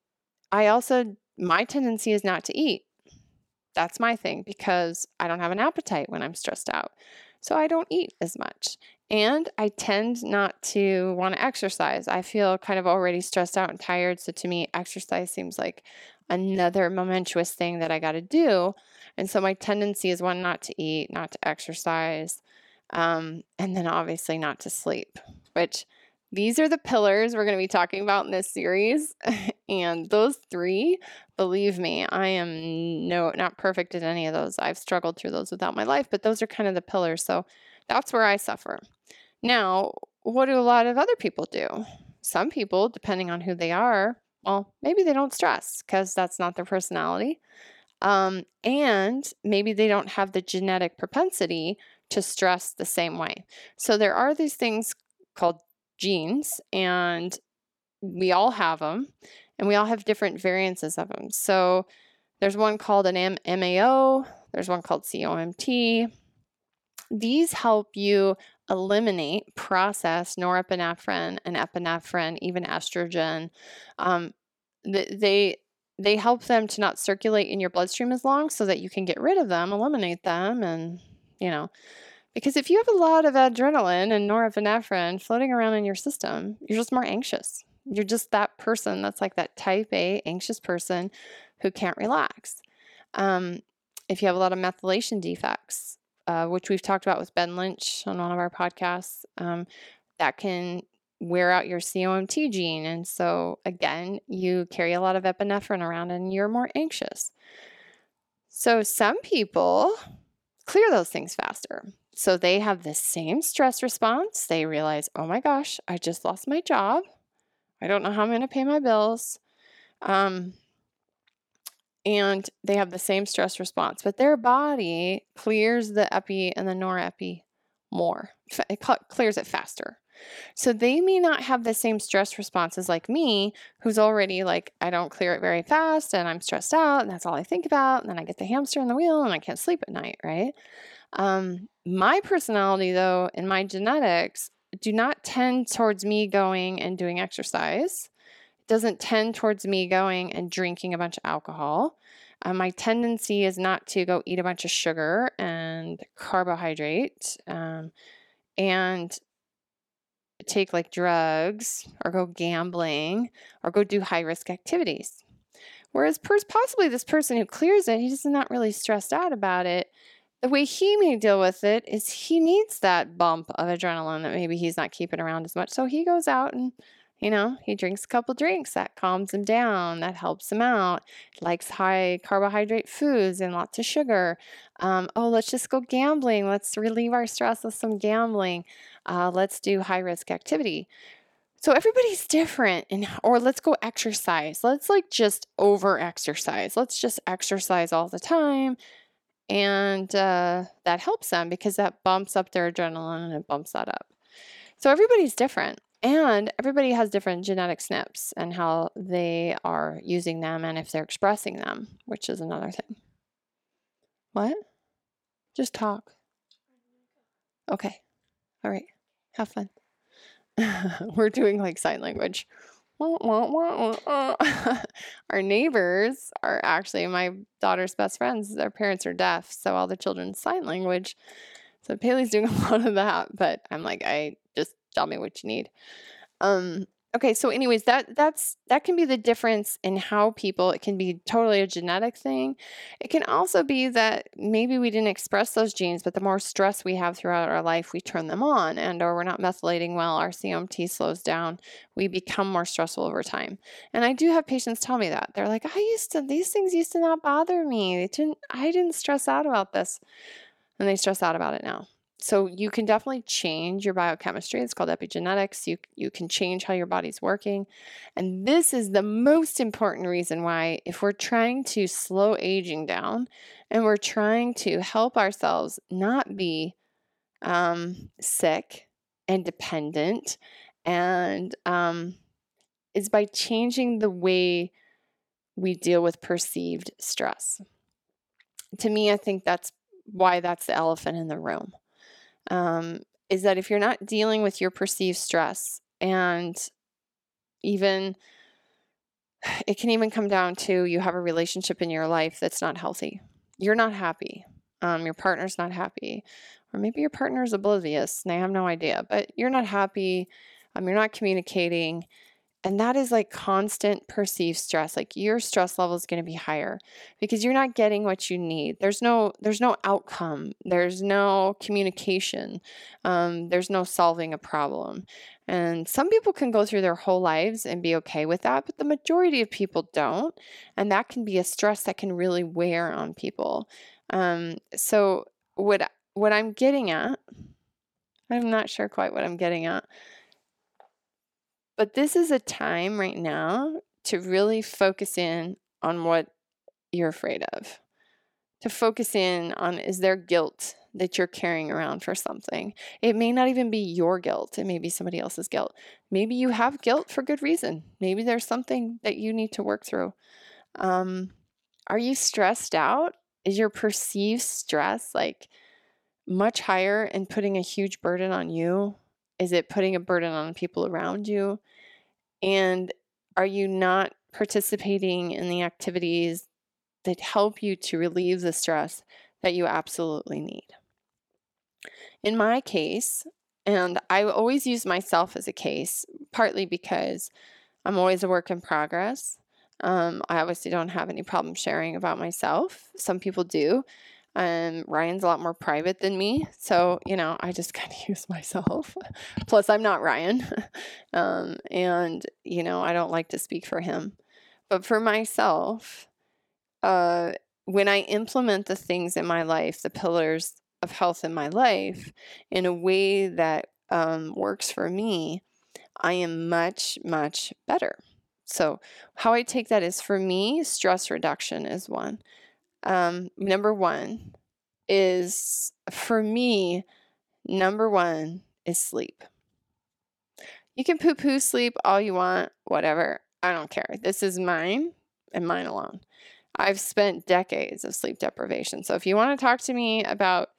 I also my tendency is not to eat. That's my thing because I don't have an appetite when I'm stressed out. So I don't eat as much. And I tend not to want to exercise. I feel kind of already stressed out and tired. So to me, exercise seems like another momentous thing that I got to do. And so my tendency is one, not to eat, not to exercise, um, and then obviously not to sleep, which these are the pillars we're going to be talking about in this series. (laughs) and those three, believe me, I am no not perfect at any of those. I've struggled through those without my life, but those are kind of the pillars. So that's where I suffer. Now, what do a lot of other people do? Some people, depending on who they are, well, maybe they don't stress because that's not their personality. Um, and maybe they don't have the genetic propensity to stress the same way. So there are these things called genes and we all have them and we all have different variances of them. So there's one called an MAO, there's one called COMT. These help you eliminate process norepinephrine and epinephrine, even estrogen. Um, they they help them to not circulate in your bloodstream as long so that you can get rid of them, eliminate them, and you know because if you have a lot of adrenaline and norepinephrine floating around in your system, you're just more anxious. You're just that person that's like that type A anxious person who can't relax. Um, if you have a lot of methylation defects, uh, which we've talked about with Ben Lynch on one of our podcasts, um, that can wear out your COMT gene. And so, again, you carry a lot of epinephrine around and you're more anxious. So, some people clear those things faster. So they have the same stress response. They realize, oh my gosh, I just lost my job. I don't know how I'm going to pay my bills. Um, and they have the same stress response, but their body clears the epi and the norepi more. It clears it faster. So they may not have the same stress responses like me, who's already like, I don't clear it very fast and I'm stressed out and that's all I think about. And then I get the hamster in the wheel and I can't sleep at night, right? Um, my personality, though, and my genetics do not tend towards me going and doing exercise. It doesn't tend towards me going and drinking a bunch of alcohol. Uh, my tendency is not to go eat a bunch of sugar and carbohydrate um, and take like drugs or go gambling or go do high risk activities. Whereas, pers- possibly this person who clears it, he's not really stressed out about it the way he may deal with it is he needs that bump of adrenaline that maybe he's not keeping around as much. So he goes out and, you know, he drinks a couple drinks that calms him down, that helps him out. Likes high carbohydrate foods and lots of sugar. Um, oh, let's just go gambling. Let's relieve our stress with some gambling. Uh, let's do high risk activity. So everybody's different and or let's go exercise. Let's like just over exercise. Let's just exercise all the time. And uh, that helps them because that bumps up their adrenaline and it bumps that up. So everybody's different. And everybody has different genetic SNPs and how they are using them and if they're expressing them, which is another thing. What? Just talk. Okay. All right. Have fun. (laughs) We're doing like sign language. (laughs) Our neighbors are actually my daughter's best friends. Their parents are deaf, so all the children sign language. So Paley's doing (laughs) a lot of that, but I'm like, I just tell me what you need. Um, okay, so anyways, that that's that can be the difference in how people. It can be totally a genetic thing. It can also be that maybe we didn't express those genes, but the more stress we have throughout our life, we turn them on, and or we're not methylating well. Our COMT slows down. We become more stressful over time. And I do have patients tell me that they're like, I used to these things used to not bother me. It didn't. I didn't stress out about this, and they stress out about it now so you can definitely change your biochemistry. It's called epigenetics. You you can change how your body's working. And this is the most important reason why if we're trying to slow aging down and we're trying to help ourselves not be um, sick and dependent and um, is by changing the way we deal with perceived stress. To me, I think that's why that's the elephant in the room um, is that if you're not dealing with your perceived stress and even (sighs) it can even come down to you have a relationship in your life that's not healthy. You're not happy. Um, your partner's not happy. Or maybe your partner's oblivious and they have no idea, but you're not happy. Um, you're not communicating and that is like constant perceived stress like your stress level is going to be higher because you're not getting what you need. There's no there's no outcome. There's no communication. Um, there's no solving a problem. And some people can go through their whole lives and be okay with that but the majority of people don't. And that can be a stress that can really wear on people. Um, so what what i'm getting at i'm not sure quite what i'm getting at but this is a time right now to really focus in on what you're afraid of. To focus in on is there guilt that you're carrying around for something? It may not even be your guilt, it may be somebody else's guilt. Maybe you have guilt for good reason. Maybe there's something that you need to work through. Um, are you stressed out? Is your perceived stress like much higher and putting a huge burden on you is it putting a burden on people around you? And are you not participating in the activities that help you to relieve the stress that you absolutely need? In my case, and I always use myself as a case, partly because I'm always a work in progress. Um, I obviously don't have any problem sharing about myself. Some people do. Um, Ryan's a lot more private than me, so you know I just (laughs) kind of use myself. Plus, I'm not Ryan, (laughs) um, and you know I don't like to speak for him. But for myself, uh, when I implement the things in my life, the pillars of health in my life, in a way that um, works for me, I am much much better. So, how I take that is for me, stress reduction is one. Um, number one is for me, number one is sleep. You can poo poo sleep all you want, whatever. I don't care. This is mine and mine alone. I've spent decades of sleep deprivation. So if you want to talk to me about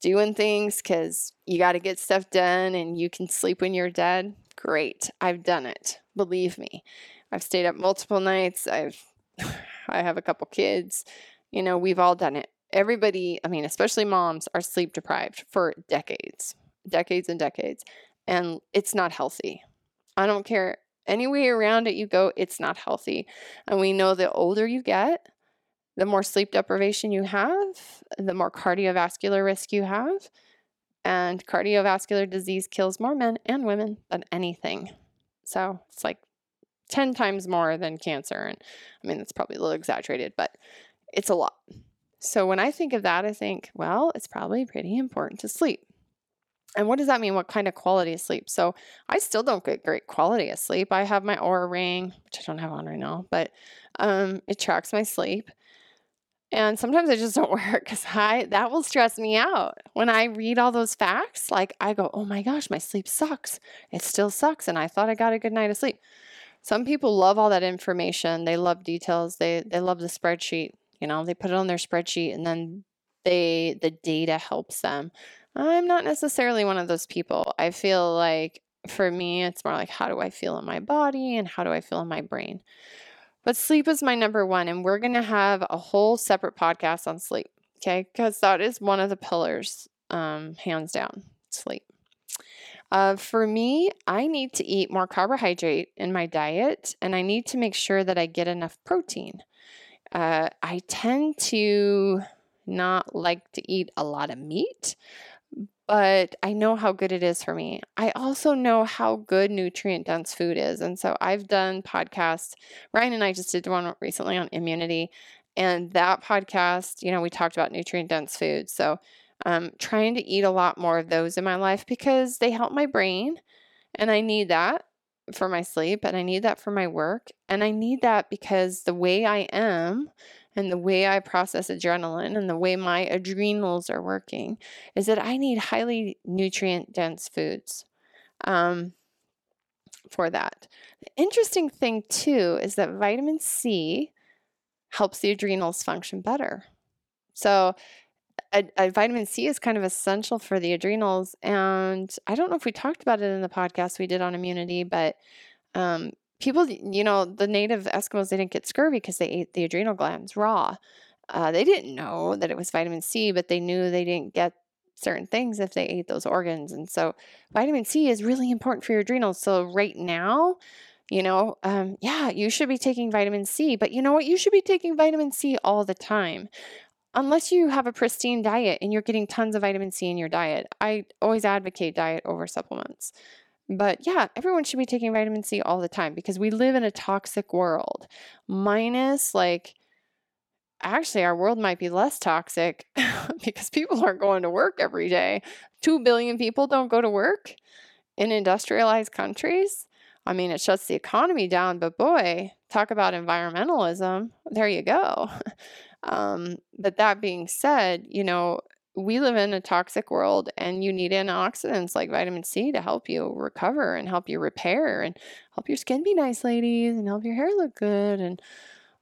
doing things because you got to get stuff done and you can sleep when you're dead, great. I've done it. Believe me. I've stayed up multiple nights. I've (sighs) I have a couple kids. You know, we've all done it. Everybody, I mean, especially moms, are sleep deprived for decades, decades and decades. And it's not healthy. I don't care any way around it you go, it's not healthy. And we know the older you get, the more sleep deprivation you have, the more cardiovascular risk you have. And cardiovascular disease kills more men and women than anything. So it's like 10 times more than cancer. And I mean, that's probably a little exaggerated, but it's a lot. So when I think of that, I think, well, it's probably pretty important to sleep. And what does that mean? What kind of quality of sleep? So I still don't get great quality of sleep. I have my Oura ring, which I don't have on right now, but um, it tracks my sleep. And sometimes I just don't (laughs) wear it because I that will stress me out. When I read all those facts, like I go, oh my gosh, my sleep sucks. It still sucks. And I thought I got a good night of sleep. Some people love all that information. They love details. They they love the spreadsheet. You know, they put it on their spreadsheet and then they the data helps them. I'm not necessarily one of those people. I feel like for me, it's more like how do I feel in my body and how do I feel in my brain. But sleep is my number one, and we're going to have a whole separate podcast on sleep, okay? Because that is one of the pillars, um, hands down, sleep. Uh, for me, I need to eat more carbohydrate in my diet, and I need to make sure that I get enough protein. Uh, I tend to not like to eat a lot of meat but I know how good it is for me. I also know how good nutrient dense food is. And so I've done podcasts. Ryan and I just did one recently on immunity. And that podcast, you know, we talked about nutrient dense food. So um, trying to eat a lot more of those in my life because they help my brain. And I need that for my sleep and I need that for my work. And I need that because the way I am and the way I process adrenaline and the way my adrenals are working is that I need highly nutrient dense foods um, for that. The interesting thing, too, is that vitamin C helps the adrenals function better. So, a, a, vitamin C is kind of essential for the adrenals. And I don't know if we talked about it in the podcast we did on immunity, but um, people, you know, the native Eskimos, they didn't get scurvy because they ate the adrenal glands raw. Uh, they didn't know that it was vitamin C, but they knew they didn't get certain things if they ate those organs. And so vitamin C is really important for your adrenals. So right now, you know, um, yeah, you should be taking vitamin C, but you know what? You should be taking vitamin C all the time. Unless you have a pristine diet and you're getting tons of vitamin C in your diet, I always advocate diet over supplements. But yeah, everyone should be taking vitamin C all the time because we live in a toxic world. Minus, like, actually, our world might be less toxic (laughs) because people aren't going to work every day. Two billion people don't go to work in industrialized countries. I mean, it shuts the economy down, but boy, talk about environmentalism. There you go. (laughs) Um, but that being said, you know, we live in a toxic world and you need antioxidants like vitamin C to help you recover and help you repair and help your skin be nice, ladies, and help your hair look good and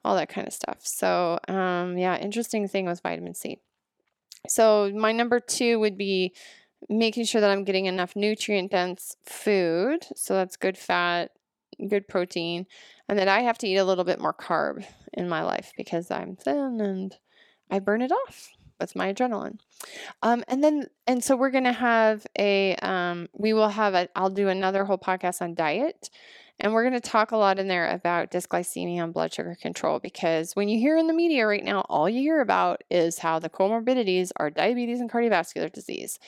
all that kind of stuff. So, um, yeah, interesting thing with vitamin C. So, my number two would be making sure that I'm getting enough nutrient dense food. So, that's good fat, good protein, and that I have to eat a little bit more carb in my life because I'm thin and I burn it off with my adrenaline. Um, and then, and so we're going to have a, um, we will have a, I'll do another whole podcast on diet. And we're going to talk a lot in there about dysglycemia and blood sugar control because when you hear in the media right now, all you hear about is how the comorbidities are diabetes and cardiovascular disease.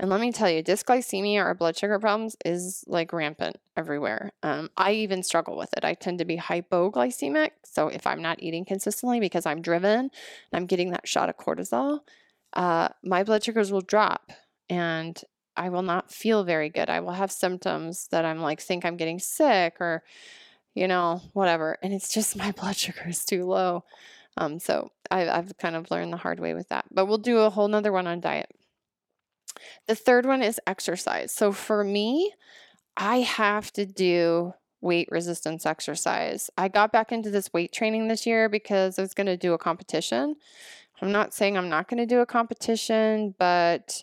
And let me tell you, dysglycemia or blood sugar problems is like rampant everywhere. Um, I even struggle with it. I tend to be hypoglycemic. So if I'm not eating consistently because I'm driven and I'm getting that shot of cortisol, uh, my blood sugars will drop and I will not feel very good. I will have symptoms that I'm like, think I'm getting sick or, you know, whatever. And it's just (laughs) my blood sugar is too low. Um, so I, I've kind of learned the hard way with that. But we'll do a whole nother one on diet. The third one is exercise. So for me, I have to do weight resistance exercise. I got back into this weight training this year because I was going to do a competition. I'm not saying I'm not going to do a competition, but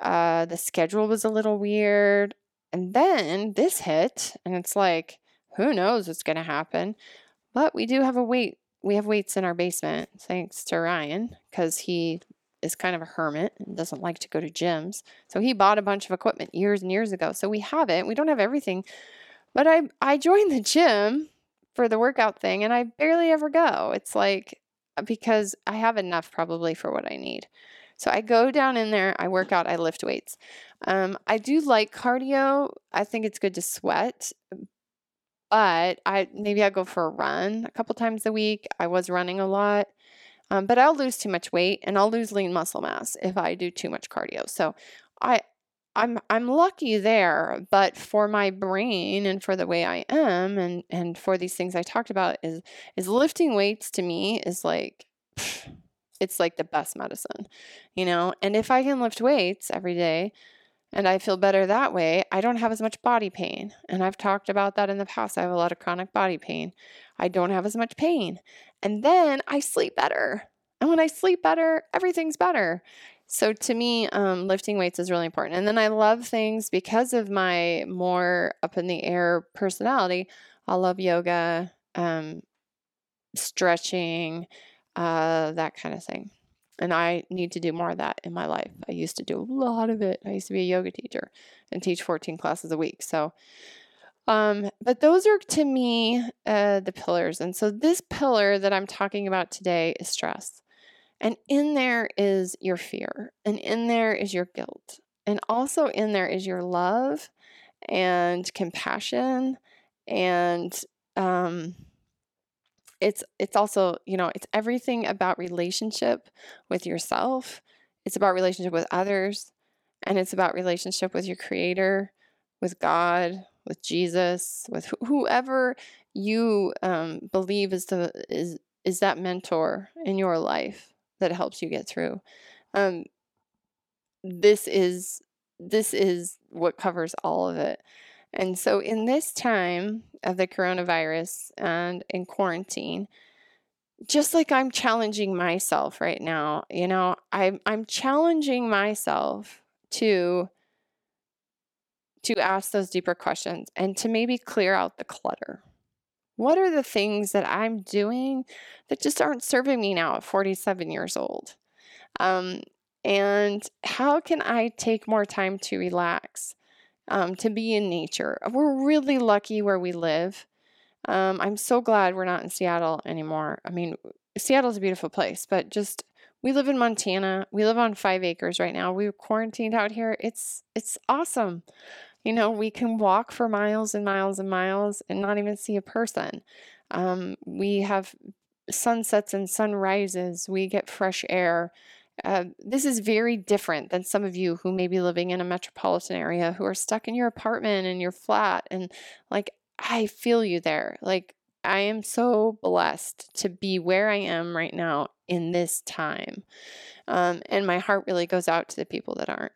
uh, the schedule was a little weird. And then this hit, and it's like, who knows what's going to happen? But we do have a weight. We have weights in our basement, thanks to Ryan, because he is kind of a hermit and doesn't like to go to gyms. So he bought a bunch of equipment years and years ago. So we have it. We don't have everything. But I I (laughs) joined the gym for the workout thing and I barely ever go. It's like uh, because I have enough probably for what I need. So I go down in there, I work out, I lift weights. Um, I do like cardio. I think it's good to sweat, but I maybe I go for a run a couple times a week. I was running a lot. Um, but I'll lose too much weight and I'll lose lean muscle mass if I do too much cardio. So I I'm I'm lucky there, but for my brain and for the way I am and and for these things I talked about is is lifting weights to me is like (sighs) it's like the best medicine, you know? And if I can lift weights every day and I feel better that way, I don't have as much body pain. And I've talked about that in the past. I have a lot of chronic body pain. I don't have as much pain. And then I sleep better. And when I sleep better, everything's better. So to me, um, lifting weights is really important. And then I love things because of my more up in the air personality. I love yoga, um, stretching, uh, that kind of thing. And I need to do more of that in my life. I used to do a lot of it. I used to be a yoga teacher and teach 14 classes a week. So, um, but those are to me uh, the pillars. And so this pillar that I'm talking about today is stress. And in there is your fear, and in there is your guilt, and also in there is your love and compassion and um, it's it's also you know it's everything about relationship with yourself it's about relationship with others and it's about relationship with your creator with god with jesus with wh- whoever you um, believe is the is is that mentor in your life that helps you get through. Um, this is this is what covers all of it and so, in this time of the coronavirus and in quarantine, just like I'm challenging myself right now, you know, I'm I'm challenging myself to to ask those deeper questions and to maybe clear out the clutter. What are the things that I'm doing that just aren't serving me now at 47 years old? Um, and how can I take more time to relax? Um, to be in nature. We're really lucky where we live. Um, I'm so glad we're not in Seattle anymore. I mean, Seattle's a beautiful place, but just we live in Montana. We live on five acres right now. We're quarantined out here. It's it's awesome. You know, we can walk for miles and miles and miles and not even see a person. Um, we have sunsets and sunrises. We get fresh air. Uh, this is very different than some of you who may be living in a metropolitan area who are stuck in your apartment and your flat. And like, I feel you there. Like, I am so blessed to be where I am right now in this time. Um, and my heart really goes out to the people that aren't.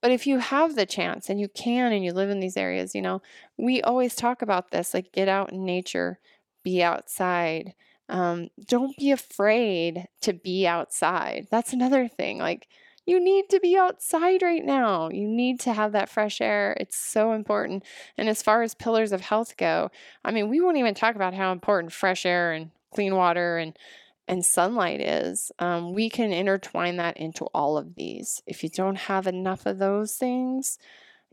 But if you have the chance and you can and you live in these areas, you know, we always talk about this like get out in nature, be outside, um, don't be afraid to be outside. That's another thing. Like, you need to be outside right now. You need to have that fresh air. It's so important. And as far as pillars of health go, I mean, we won't even talk about how important fresh air and clean water and and sunlight is. Um, we can intertwine that into all of these. If you don't have enough of those things,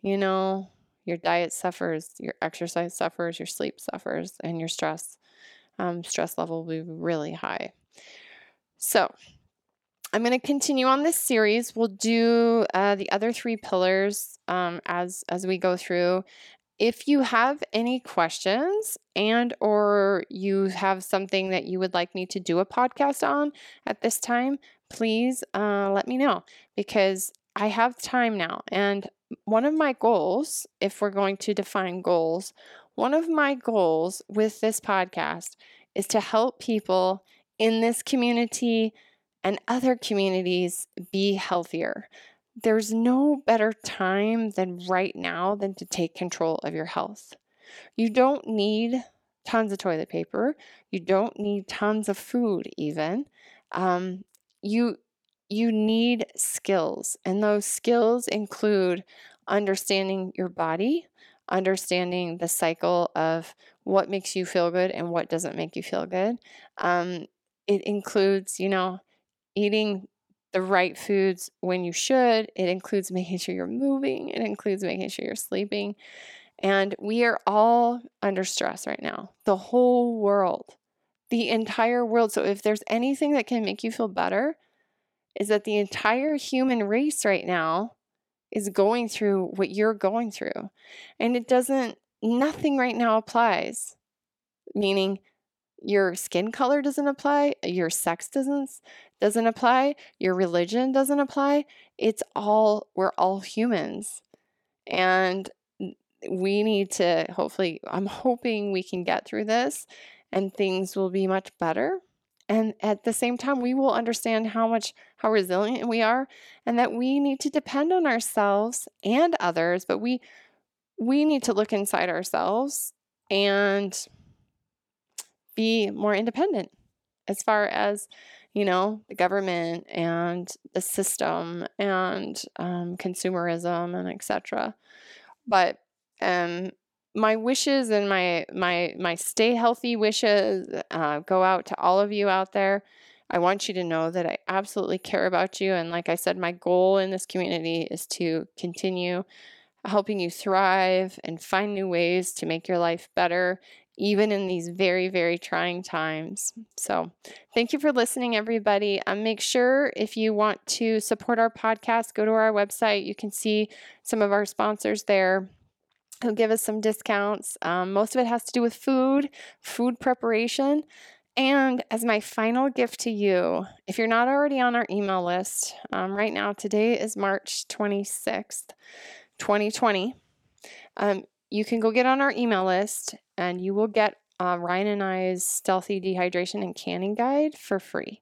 you know, your diet suffers, your exercise suffers, your sleep suffers, and your stress um, stress level will be really high. So, I'm going to continue on this series. We'll do uh, the other three pillars um, as as we go through. If you have any questions and or you have something that you would like me to do a podcast on at this time, please uh, let me know because I have time now. And one of my goals, if we're going to define goals, one of my goals with this podcast is to help people in this community and other communities be healthier. There's no better time than right now than to take control of your health. You don't need tons of toilet paper. You don't need tons of food, even. Um, you you need skills, and those skills include understanding your body, understanding the cycle of what makes you feel good and what doesn't make you feel good. Um, it includes, you know, eating the right foods when you should. It includes making sure you're moving. It includes making sure you're sleeping. And we are all under stress right now, the whole world, the entire world. So if there's anything that can make you feel better, is that the entire human race right now is going through what you're going through. And it doesn't, nothing right now applies. Meaning, your skin color doesn't apply, your sex doesn't doesn't apply, your religion doesn't apply. It's all we're all humans. And we need to hopefully I'm hoping we can get through this and things will be much better. And at the same time we will understand how much how resilient we are and that we need to depend on ourselves and others, but we we need to look inside ourselves and be more independent as far as you know the government and the system and um, consumerism and etc but um, my wishes and my my my stay healthy wishes uh, go out to all of you out there i want you to know that i absolutely care about you and like i said my goal in this community is to continue helping you thrive and find new ways to make your life better even in these very, very trying times. So, thank you for listening, everybody. Um, make sure if you want to support our podcast, go to our website. You can see some of our sponsors there who give us some discounts. Um, most of it has to do with food, food preparation. And as my final gift to you, if you're not already on our email list, um, right now, today is March 26th, 2020. Um, you can go get on our email list and you will get uh, Ryan and I's stealthy dehydration and canning guide for free.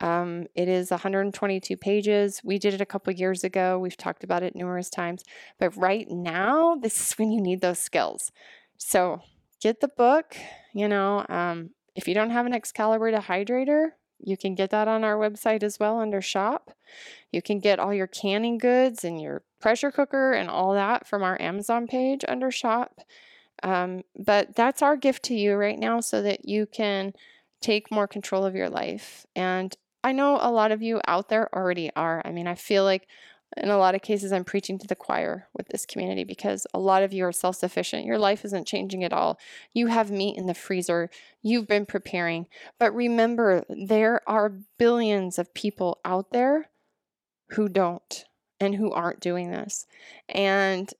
Um, it is 122 pages. We did it a couple years ago. We've talked about it numerous times. But right now, this is when you need those skills. So get the book. You know, um, if you don't have an Excalibur dehydrator, you can get that on our website as well under shop. You can get all your canning goods and your pressure cooker and all that from our Amazon page under shop. Um, but that's our gift to you right now so that you can take more control of your life. And I know a lot of you out there already are. I mean, I feel like in a lot of cases, I'm preaching to the choir with this community because a lot of you are self sufficient. Your life isn't changing at all. You have meat in the freezer, you've been preparing. But remember, there are billions of people out there who don't and who aren't doing this. And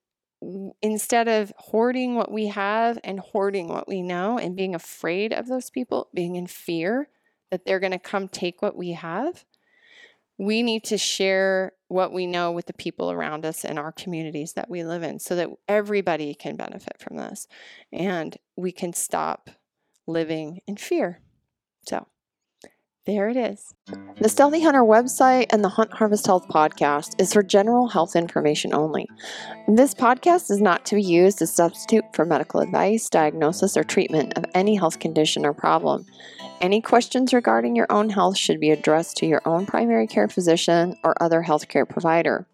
instead of hoarding what we have and hoarding what we know and being afraid of those people, being in fear that they're going to come take what we have, we need to share what we know with the people around us and our communities that we live in so that everybody can benefit from this and we can stop living in fear. So, there it is. The Stealthy Hunter website and the Hunt Harvest Health podcast is for general health information only. This podcast is not to be used as substitute for medical advice, diagnosis, or treatment of any health condition or problem. Any questions regarding your own health should be addressed to your own primary care physician or other healthcare provider.